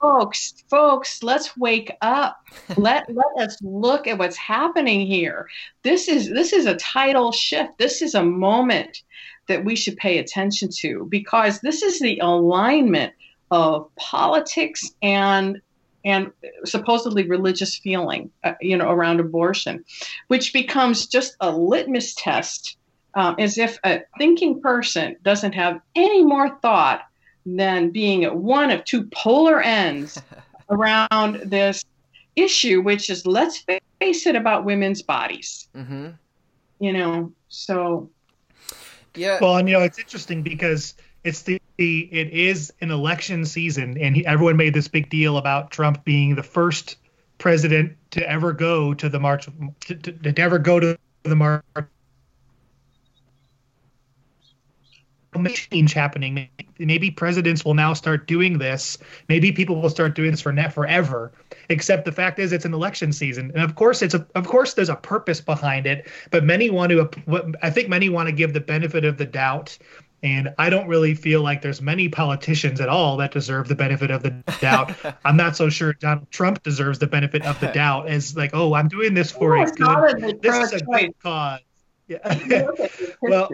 folks folks let's wake up. Let <laughs> let us look at what's happening here. This is this is a tidal shift. This is a moment that we should pay attention to because this is the alignment of politics and and supposedly religious feeling uh, you know around abortion which becomes just a litmus test um, as if a thinking person doesn't have any more thought than being at one of two polar ends <laughs> around this issue, which is, let's face it, about women's bodies. Mm-hmm. You know, so. Yeah. Well, and you know, it's interesting because it's the it is an election season, and he, everyone made this big deal about Trump being the first president to ever go to the march to, to, to ever go to the march change happening. Maybe presidents will now start doing this. Maybe people will start doing this for net forever. Except the fact is, it's an election season, and of course, it's a of course there's a purpose behind it. But many want to, I think many want to give the benefit of the doubt. And I don't really feel like there's many politicians at all that deserve the benefit of the doubt. <laughs> I'm not so sure Donald Trump deserves the benefit of the <laughs> doubt as like, oh, I'm doing this for a good. This is a good cause. Yeah. <laughs> well,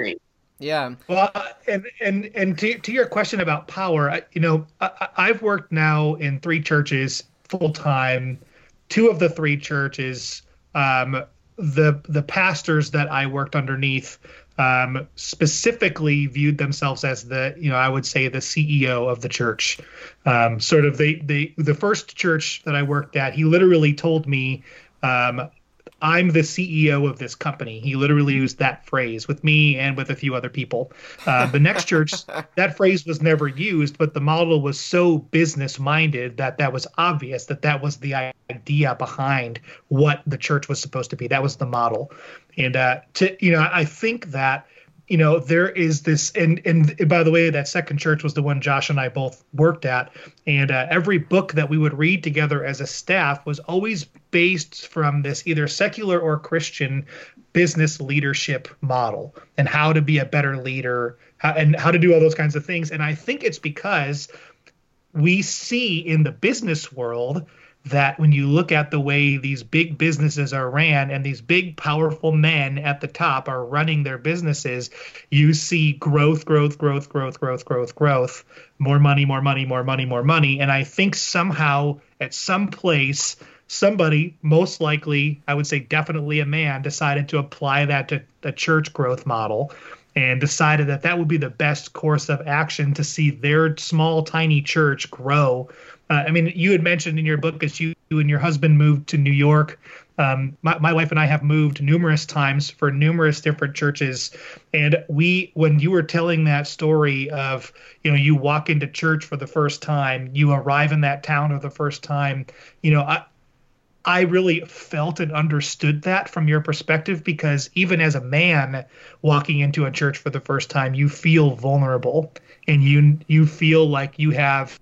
yeah. Well, and and and to to your question about power, you know, I, I've worked now in three churches full time. Two of the three churches, um, the the pastors that I worked underneath um, specifically viewed themselves as the you know I would say the CEO of the church. Um, sort of the the the first church that I worked at, he literally told me um, I'm the CEO of this company. He literally used that phrase with me and with a few other people. Uh, the next church, <laughs> that phrase was never used, but the model was so business minded that that was obvious that that was the idea behind what the church was supposed to be. That was the model. And uh, to you know, I think that you know there is this and and by the way that second church was the one josh and i both worked at and uh, every book that we would read together as a staff was always based from this either secular or christian business leadership model and how to be a better leader and how to do all those kinds of things. And i think it's because we see in the business world that when you look at the way these big businesses are ran and these big powerful men at the top are running their businesses you see growth growth growth growth growth growth growth more money more money more money more money. And i think somehow at some place somebody most likely i would say definitely a man decided to apply that to the church growth model and decided that that would be the best course of action to see their small tiny church grow uh, I mean, you had mentioned in your book as you, you and your husband moved to New York. Um, my, my wife and I have moved numerous times for numerous different churches. And we, when you were telling that story of, you know, you walk into church for the first time, you arrive in that town for the first time, you know, I, I really felt and understood that from your perspective because even as a man walking into a church for the first time, you feel vulnerable and you you feel like you have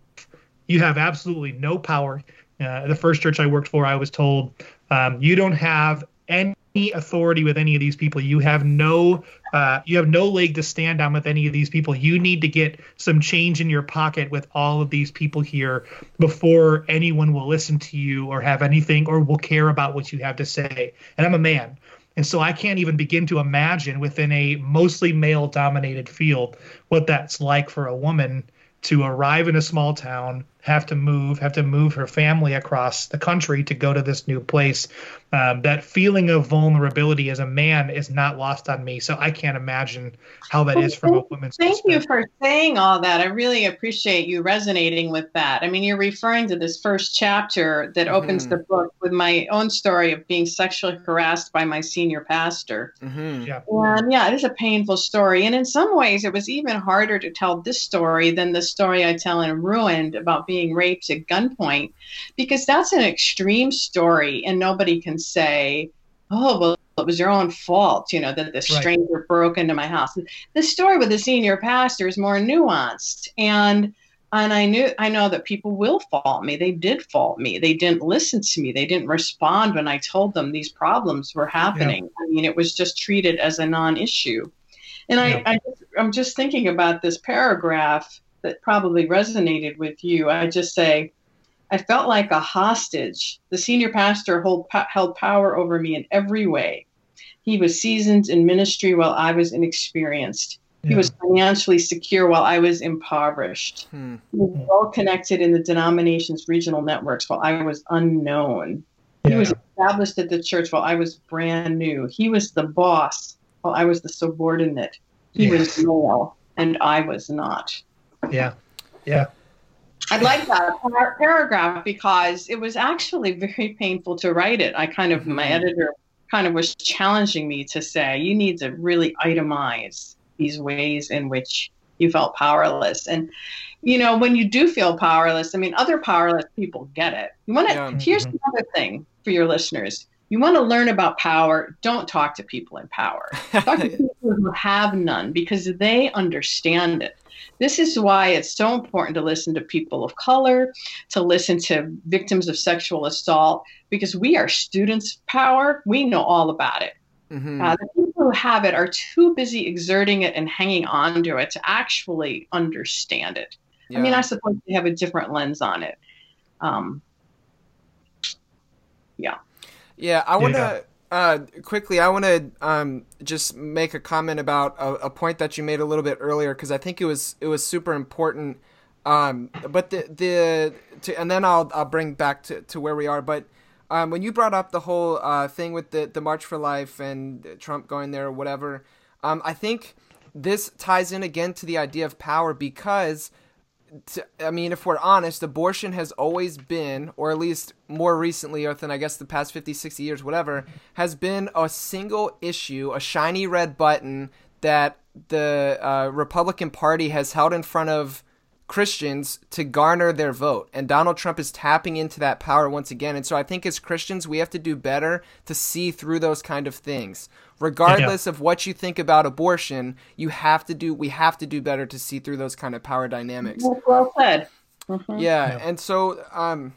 you have absolutely no power. Uh, the first church I worked for, I was told, um, you don't have any authority with any of these people. You have no, uh, you have no leg to stand on with any of these people. You need to get some change in your pocket with all of these people here before anyone will listen to you or have anything or will care about what you have to say. And I'm a man. And so I can't even begin to imagine within a mostly male dominated field what that's like for a woman to arrive in a small town, have to move, have to move her family across the country to go to this new place. Um, that feeling of vulnerability as a man is not lost on me. So I can't imagine how that is from a woman's Thank you for saying all that. I really appreciate you resonating with that. I mean, you're referring to this first chapter that opens mm-hmm. the book with my own story of being sexually harassed by my senior pastor. Mm-hmm. Yeah. And yeah, it is a painful story. And in some ways, it was even harder to tell this story than the story I tell in Ruined about being raped at gunpoint, because that's an extreme story and nobody can say, oh, well, it was your own fault, you know, that the stranger right. broke into my house. The story with the senior pastor is more nuanced. And and I knew I know that people will fault me. They did fault me. They didn't listen to me. They didn't respond when I told them these problems were happening. Yeah. I mean, it was just treated as a non-issue. And yeah. I, I I'm just thinking about this paragraph that probably resonated with you. I just say, I felt like a hostage. The senior pastor hold, held power over me in every way. He was seasoned in ministry while I was inexperienced. Yeah. He was financially secure while I was impoverished. Hmm. He was well connected in the denomination's regional networks while I was unknown. Yeah. He was established at the church while I was brand new. He was the boss while I was the subordinate. He yeah. was male and I was not. Yeah. Yeah. I like that paragraph because it was actually very painful to write it. I kind of, my mm-hmm. editor kind of was challenging me to say, you need to really itemize these ways in which you felt powerless. And, you know, when you do feel powerless, I mean, other powerless people get it. You want to, yeah. here's mm-hmm. another thing for your listeners. You want to learn about power, don't talk to people in power. Talk to <laughs> people who have none because they understand it. This is why it's so important to listen to people of color, to listen to victims of sexual assault, because we are students of power. We know all about it. Mm-hmm. Uh, the people who have it are too busy exerting it and hanging on to it to actually understand it. Yeah. I mean, I suppose they have a different lens on it. Um, yeah. Yeah, I want to. Yeah uh, quickly, I want to um, just make a comment about a, a, point that you made a little bit earlier because I think it was it was super important. Um, but the the to, and then I'll I'll bring back to, to where we are. But um, when you brought up the whole uh, thing with the the March for Life and Trump going there or whatever, um, I think this ties in again to the idea of power because to, I mean, if we're honest, abortion has always been, or at least more recently, or than I guess the past 50, 60 years, whatever, has been a single issue, a shiny red button that the uh, Republican Party has held in front of Christians to garner their vote. And Donald Trump is tapping into that power once again. And so I think as Christians, we have to do better to see through those kind of things. Regardless yeah. of what you think about abortion, you have to do we have to do better to see through those kind of power dynamics. Well said. Mm-hmm. Yeah, yeah, and so um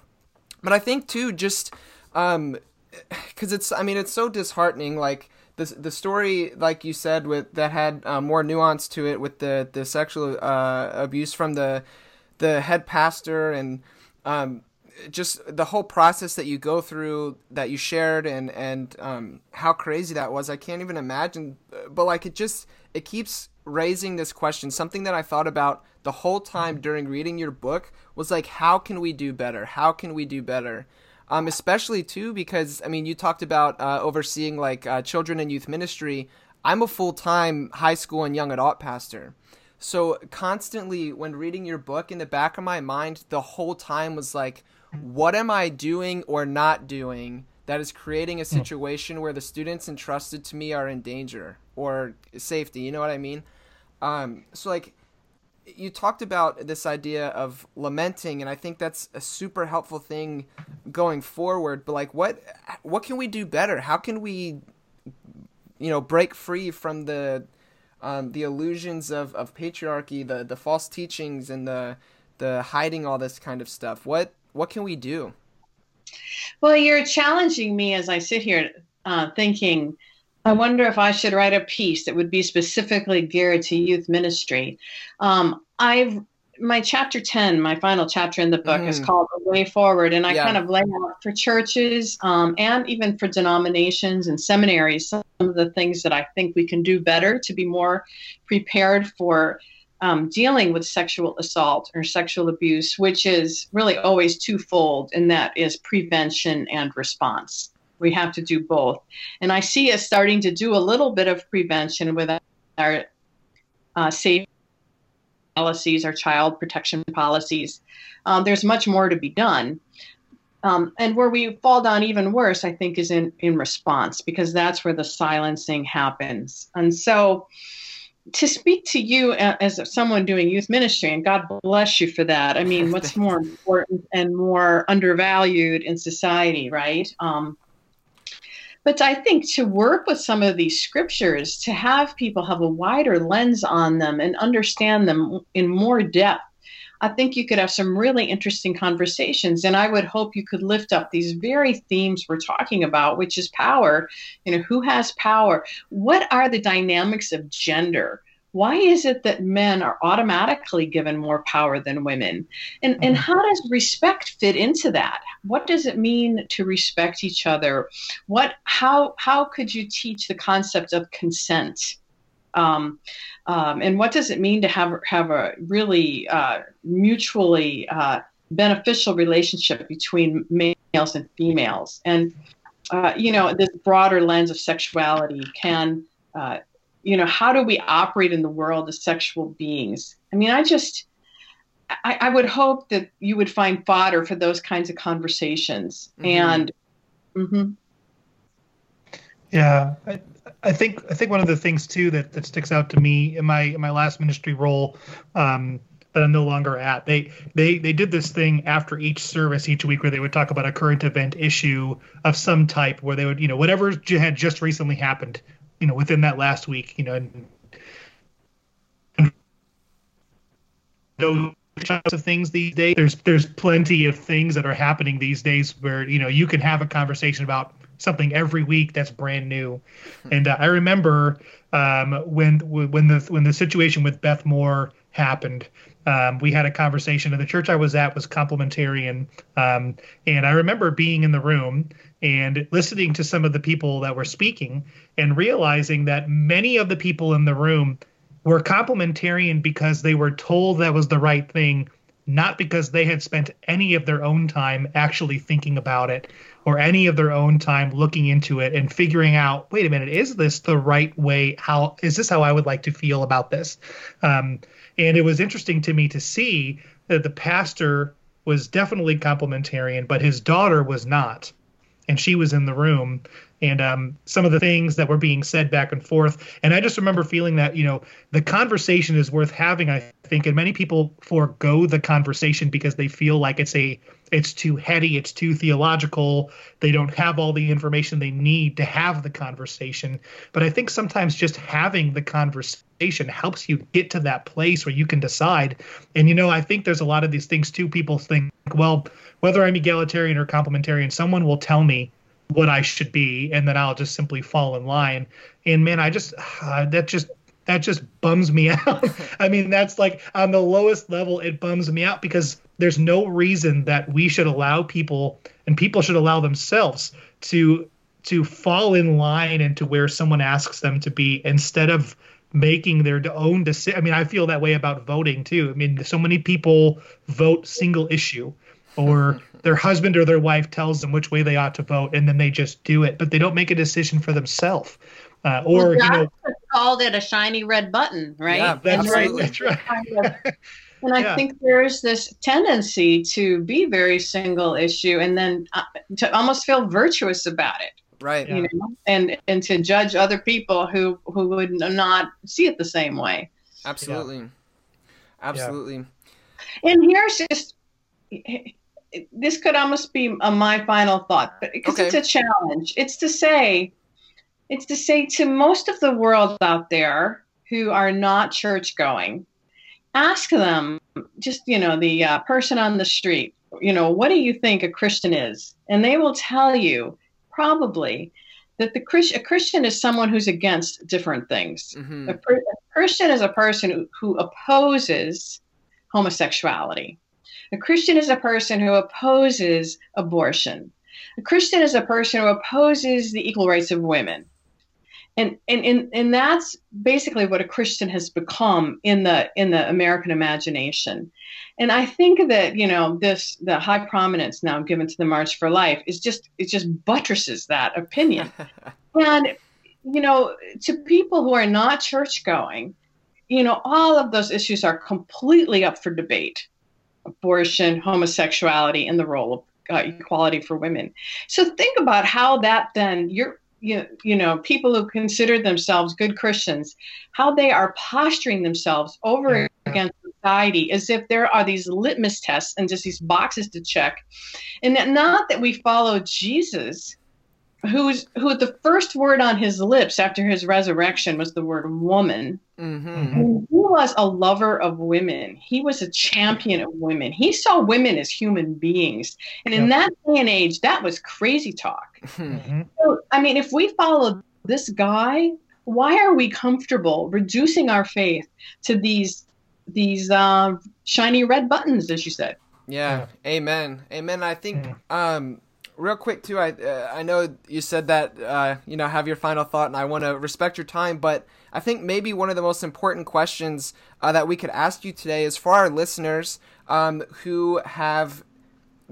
but I think too just um cuz it's I mean it's so disheartening like the the story, like you said, with that had uh, more nuance to it with the the sexual uh, abuse from the the head pastor and um, just the whole process that you go through that you shared and and um, how crazy that was. I can't even imagine. But like it just it keeps raising this question. Something that I thought about the whole time during reading your book was like, how can we do better? How can we do better? Um, especially too because I mean you talked about uh, overseeing like uh, children and youth ministry. I'm a full time high school and young adult pastor. So constantly when reading your book in the back of my mind the whole time was like what am I doing or not doing that is creating a hmm. situation where the students entrusted to me are in danger or safety, you know what I mean? Um, so like you talked about this idea of lamenting and i think that's a super helpful thing going forward but like what what can we do better? How can we you know break free from the um, the illusions of, of patriarchy the the false teachings and the the hiding all this kind of stuff? What what can we do? Well you're challenging me as i sit here uh, thinking I wonder if I should write a piece that would be specifically geared to youth ministry. Um, I've my chapter 10 my final chapter in the book mm. is called the way forward and i yeah. kind of lay out for churches um, and even for denominations and seminaries some of the things that i think we can do better to be more prepared for um, dealing with sexual assault or sexual abuse, which is really always twofold, and that is prevention and response. We have to do both. And I see us starting to do a little bit of prevention with our uh, safe policies, our child protection policies. Um, there's much more to be done. Um, and where we fall down even worse, I think, is in, in response, because that's where the silencing happens. And so, to speak to you as someone doing youth ministry, and God bless you for that. I mean, <laughs> what's more important and more undervalued in society, right? Um, but I think to work with some of these scriptures, to have people have a wider lens on them and understand them in more depth, I think you could have some really interesting conversations. And I would hope you could lift up these very themes we're talking about, which is power. You know, who has power? What are the dynamics of gender? Why is it that men are automatically given more power than women? And, and mm-hmm. how does respect fit into that? What does it mean to respect each other? What how how could you teach the concept of consent? Um, um, and what does it mean to have have a really uh, mutually uh, beneficial relationship between males and females? And uh, you know, this broader lens of sexuality can, uh, you know, how do we operate in the world as sexual beings? I mean, I just, I, I would hope that you would find fodder for those kinds of conversations. Mm-hmm. And, mm-hmm. yeah, I, I think I think one of the things too that, that sticks out to me in my in my last ministry role um, that I'm no longer at. They they they did this thing after each service each week where they would talk about a current event issue of some type where they would you know whatever had just recently happened you know within that last week you know and, those types of things these days there's there's plenty of things that are happening these days where you know you can have a conversation about something every week that's brand new. Hmm. And uh, I remember um, when when the when the situation with Beth Moore happened. Um, we had a conversation, and the church I was at was complementarian. Um, and I remember being in the room and listening to some of the people that were speaking, and realizing that many of the people in the room were complementarian because they were told that was the right thing, not because they had spent any of their own time actually thinking about it or any of their own time looking into it and figuring out wait a minute is this the right way how is this how i would like to feel about this um, and it was interesting to me to see that the pastor was definitely complementarian but his daughter was not. And she was in the room and um, some of the things that were being said back and forth. And I just remember feeling that, you know, the conversation is worth having, I think. And many people forego the conversation because they feel like it's a it's too heady, it's too theological. They don't have all the information they need to have the conversation. But I think sometimes just having the conversation helps you get to that place where you can decide. And you know, I think there's a lot of these things too. People think, well, whether I'm egalitarian or complementarian, someone will tell me what I should be, and then I'll just simply fall in line. And man, I just <sighs> uh, that just that just bums me <laughs> out. I mean, that's like on the lowest level, it bums me out because there's no reason that we should allow people and people should allow themselves to to fall in line into where someone asks them to be instead of making their own decision. I mean, I feel that way about voting too. I mean, so many people vote single issue or their husband or their wife tells them which way they ought to vote and then they just do it. But they don't make a decision for themselves. Uh, or well, you know called it a shiny red button right? Yeah, that's and right that's right. kind of, <laughs> and i yeah. think there's this tendency to be very single issue and then uh, to almost feel virtuous about it. Right. You yeah. know and and to judge other people who who would not see it the same way. Absolutely. Absolutely. And here's just this could almost be a, my final thought, but because okay. it's a challenge. It's to say, it's to say to most of the world out there who are not church going, ask them, just you know, the uh, person on the street, you know, what do you think a Christian is? And they will tell you probably that the Christ, a Christian is someone who's against different things. Mm-hmm. A, a Christian is a person who, who opposes homosexuality. A Christian is a person who opposes abortion. A Christian is a person who opposes the equal rights of women. and and and, and that's basically what a christian has become in the in the american imagination and i think that you know this the high prominence now given to the march for life is just it just buttresses that opinion <laughs> and you know to people who are not church going you know all of those issues are completely up for debate abortion homosexuality and the role of uh, equality for women. So think about how that then you're you, you know people who consider themselves good christians how they are posturing themselves over against society as if there are these litmus tests and just these boxes to check. And that not that we follow jesus who's who the first word on his lips after his resurrection was the word woman. Mm-hmm. He was a lover of women. He was a champion of women. He saw women as human beings. And in that day and age, that was crazy talk. <laughs> Mm-hmm. So, I mean, if we follow this guy, why are we comfortable reducing our faith to these these uh, shiny red buttons, as you said? Yeah. yeah. Amen. Amen. I think um real quick too i uh, i know you said that uh, you know have your final thought and i want to respect your time but i think maybe one of the most important questions uh, that we could ask you today is for our listeners um, who have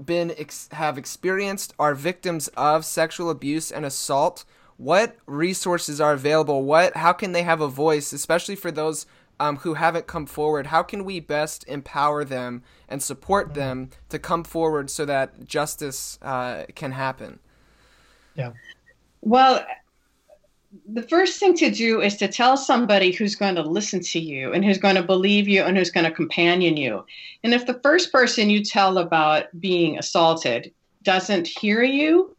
been ex- have experienced are victims of sexual abuse and assault. What resources are available? What how can they have a voice especially for those um, who haven't come forward, how can we best empower them and support mm-hmm. them to come forward so that justice uh, can happen? Yeah. Well, the first thing to do is to tell somebody who's going to listen to you and who's going to believe you and who's going to companion you. And if the first person you tell about being assaulted doesn't hear you,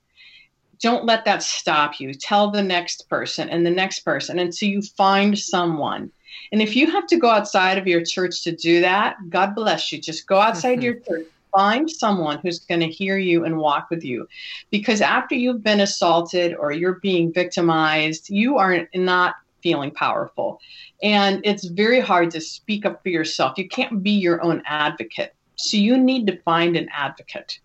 don't let that stop you. Tell the next person and the next person until you find someone and if you have to go outside of your church to do that, God bless you. Just go outside mm-hmm. your church. Find someone who's going to hear you and walk with you. Because after you've been assaulted or you're being victimized, you are not feeling powerful. And it's very hard to speak up for yourself. You can't be your own advocate. So you need to find an advocate.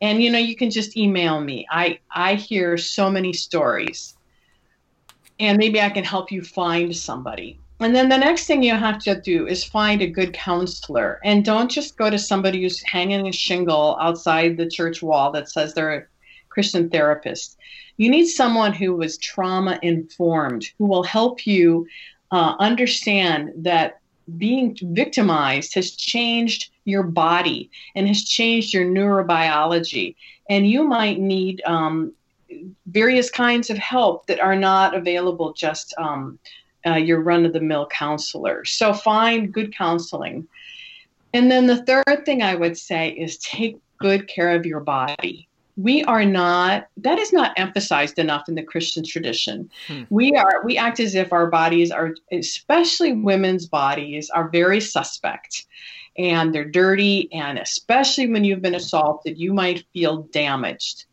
And you know, you can just email me. I I hear so many stories. And maybe I can help you find somebody. And then the next thing you have to do is find a good counselor. And don't just go to somebody who's hanging a shingle outside the church wall that says they're a Christian therapist. You need someone who was trauma informed, who will help you uh, understand that being victimized has changed your body and has changed your neurobiology. And you might need um, various kinds of help that are not available just um, uh, your run of the mill counselor. So find good counseling. And then the third thing I would say is take good care of your body. We are not, that is not emphasized enough in the Christian tradition. Hmm. We are, we act as if our bodies are, especially women's bodies, are very suspect and they're dirty. And especially when you've been assaulted, you might feel damaged.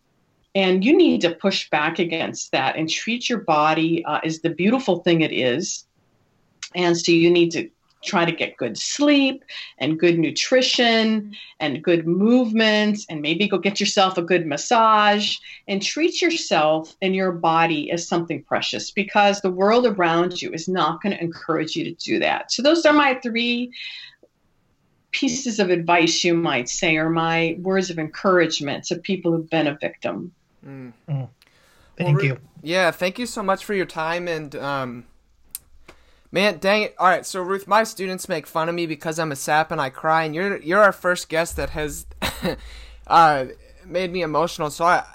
And you need to push back against that and treat your body uh, as the beautiful thing it is. And so you need to try to get good sleep and good nutrition and good movement and maybe go get yourself a good massage and treat yourself and your body as something precious because the world around you is not going to encourage you to do that. So those are my three pieces of advice you might say or my words of encouragement to people who've been a victim. Mm. Mm. Thank well, you. Yeah, thank you so much for your time and um, man, dang it! All right, so Ruth, my students make fun of me because I'm a sap and I cry, and you're you're our first guest that has <laughs> uh, made me emotional. So I,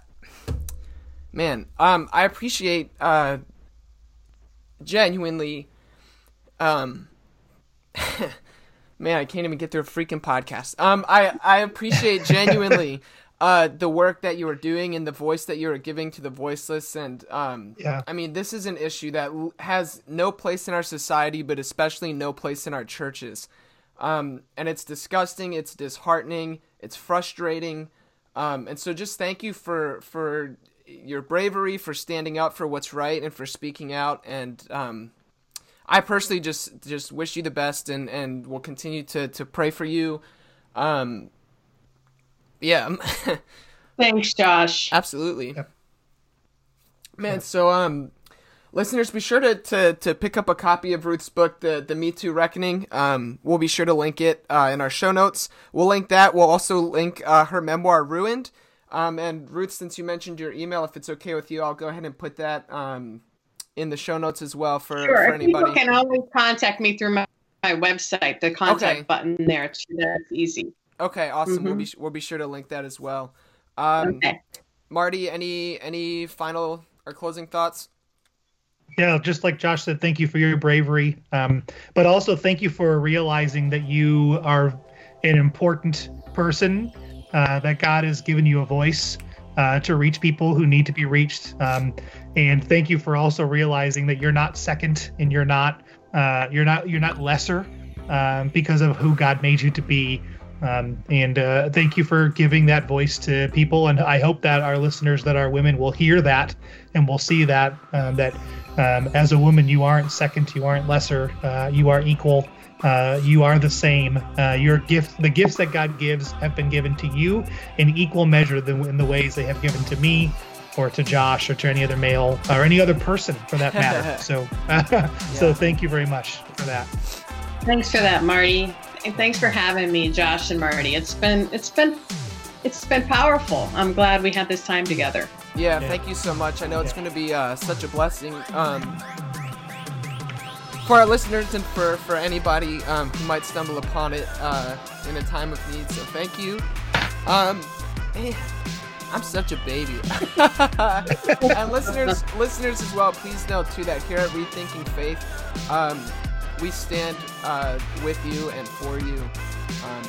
man, um, I appreciate uh, genuinely, um. <laughs> man, I can't even get through a freaking podcast. Um, I I appreciate genuinely <laughs> uh, the work that you are doing and the voice that you are giving to the voiceless. And um, yeah, I mean, this is an issue that has no place in our society, but especially no place in our churches. Um, and it's disgusting. It's disheartening. It's frustrating. Um, and so, just thank you for for your bravery, for standing up for what's right, and for speaking out. And um, I personally just just wish you the best, and and will continue to to pray for you. Um, yeah. Thanks, Josh. Absolutely. Yep. Man, so um listeners, be sure to, to, to pick up a copy of Ruth's book, the the Me Too Reckoning. Um, we'll be sure to link it uh, in our show notes. We'll link that. We'll also link uh, her memoir, Ruined. Um, and Ruth, since you mentioned your email, if it's okay with you, I'll go ahead and put that um, in the show notes as well for, sure. for anybody. People can always contact me through my, my website. The contact okay. button there. It's, that's easy. Okay, awesome. Mm-hmm. We'll be we'll be sure to link that as well. Um, okay. Marty, any any final or closing thoughts? Yeah, just like Josh said, thank you for your bravery, um, but also thank you for realizing that you are an important person, uh, that God has given you a voice uh, to reach people who need to be reached. Um, and thank you for also realizing that you're not second and you're not uh, you're not you're not lesser um, because of who God made you to be. Um, and uh, thank you for giving that voice to people. And I hope that our listeners that are women will hear that and will see that um, that um, as a woman you aren't second, you aren't lesser, uh, you are equal. Uh, you are the same. Uh, your gift, the gifts that God gives, have been given to you in equal measure than in the ways they have given to me, or to Josh, or to any other male, or any other person for that matter. <laughs> <laughs> so, yeah. so thank you very much for that. Thanks for that, Marty and thanks for having me, Josh and Marty. It's been it's been it's been powerful. I'm glad we had this time together. Yeah, yeah. thank you so much. I know it's going to be uh, such a blessing um, for our listeners and for for anybody um, who might stumble upon it uh, in a time of need. So thank you. Um, eh, I'm such a baby. <laughs> and listeners, listeners as well. Please know too that here at Rethinking Faith, um, we stand uh, with you and for you. Um,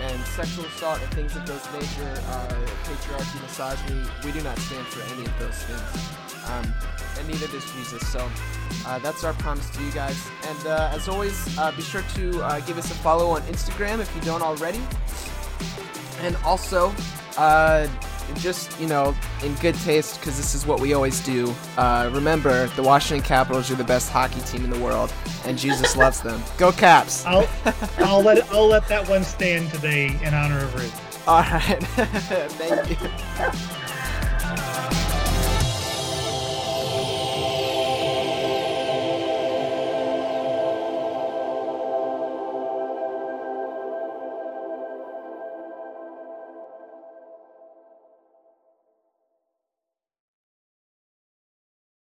and sexual assault and things of those nature, uh, patriarchy, misogyny, we do not stand for any of those things. Um, and neither does Jesus. So uh, that's our promise to you guys. And uh, as always, uh, be sure to uh, give us a follow on Instagram if you don't already. And also, just you know in good taste because this is what we always do. Uh, remember the washington capitals are the best hockey team in the world and jesus <laughs> loves them. Go caps! I'll <laughs> i'll let i'll let that one stand today in honor of ruth. All right. <laughs> Thank you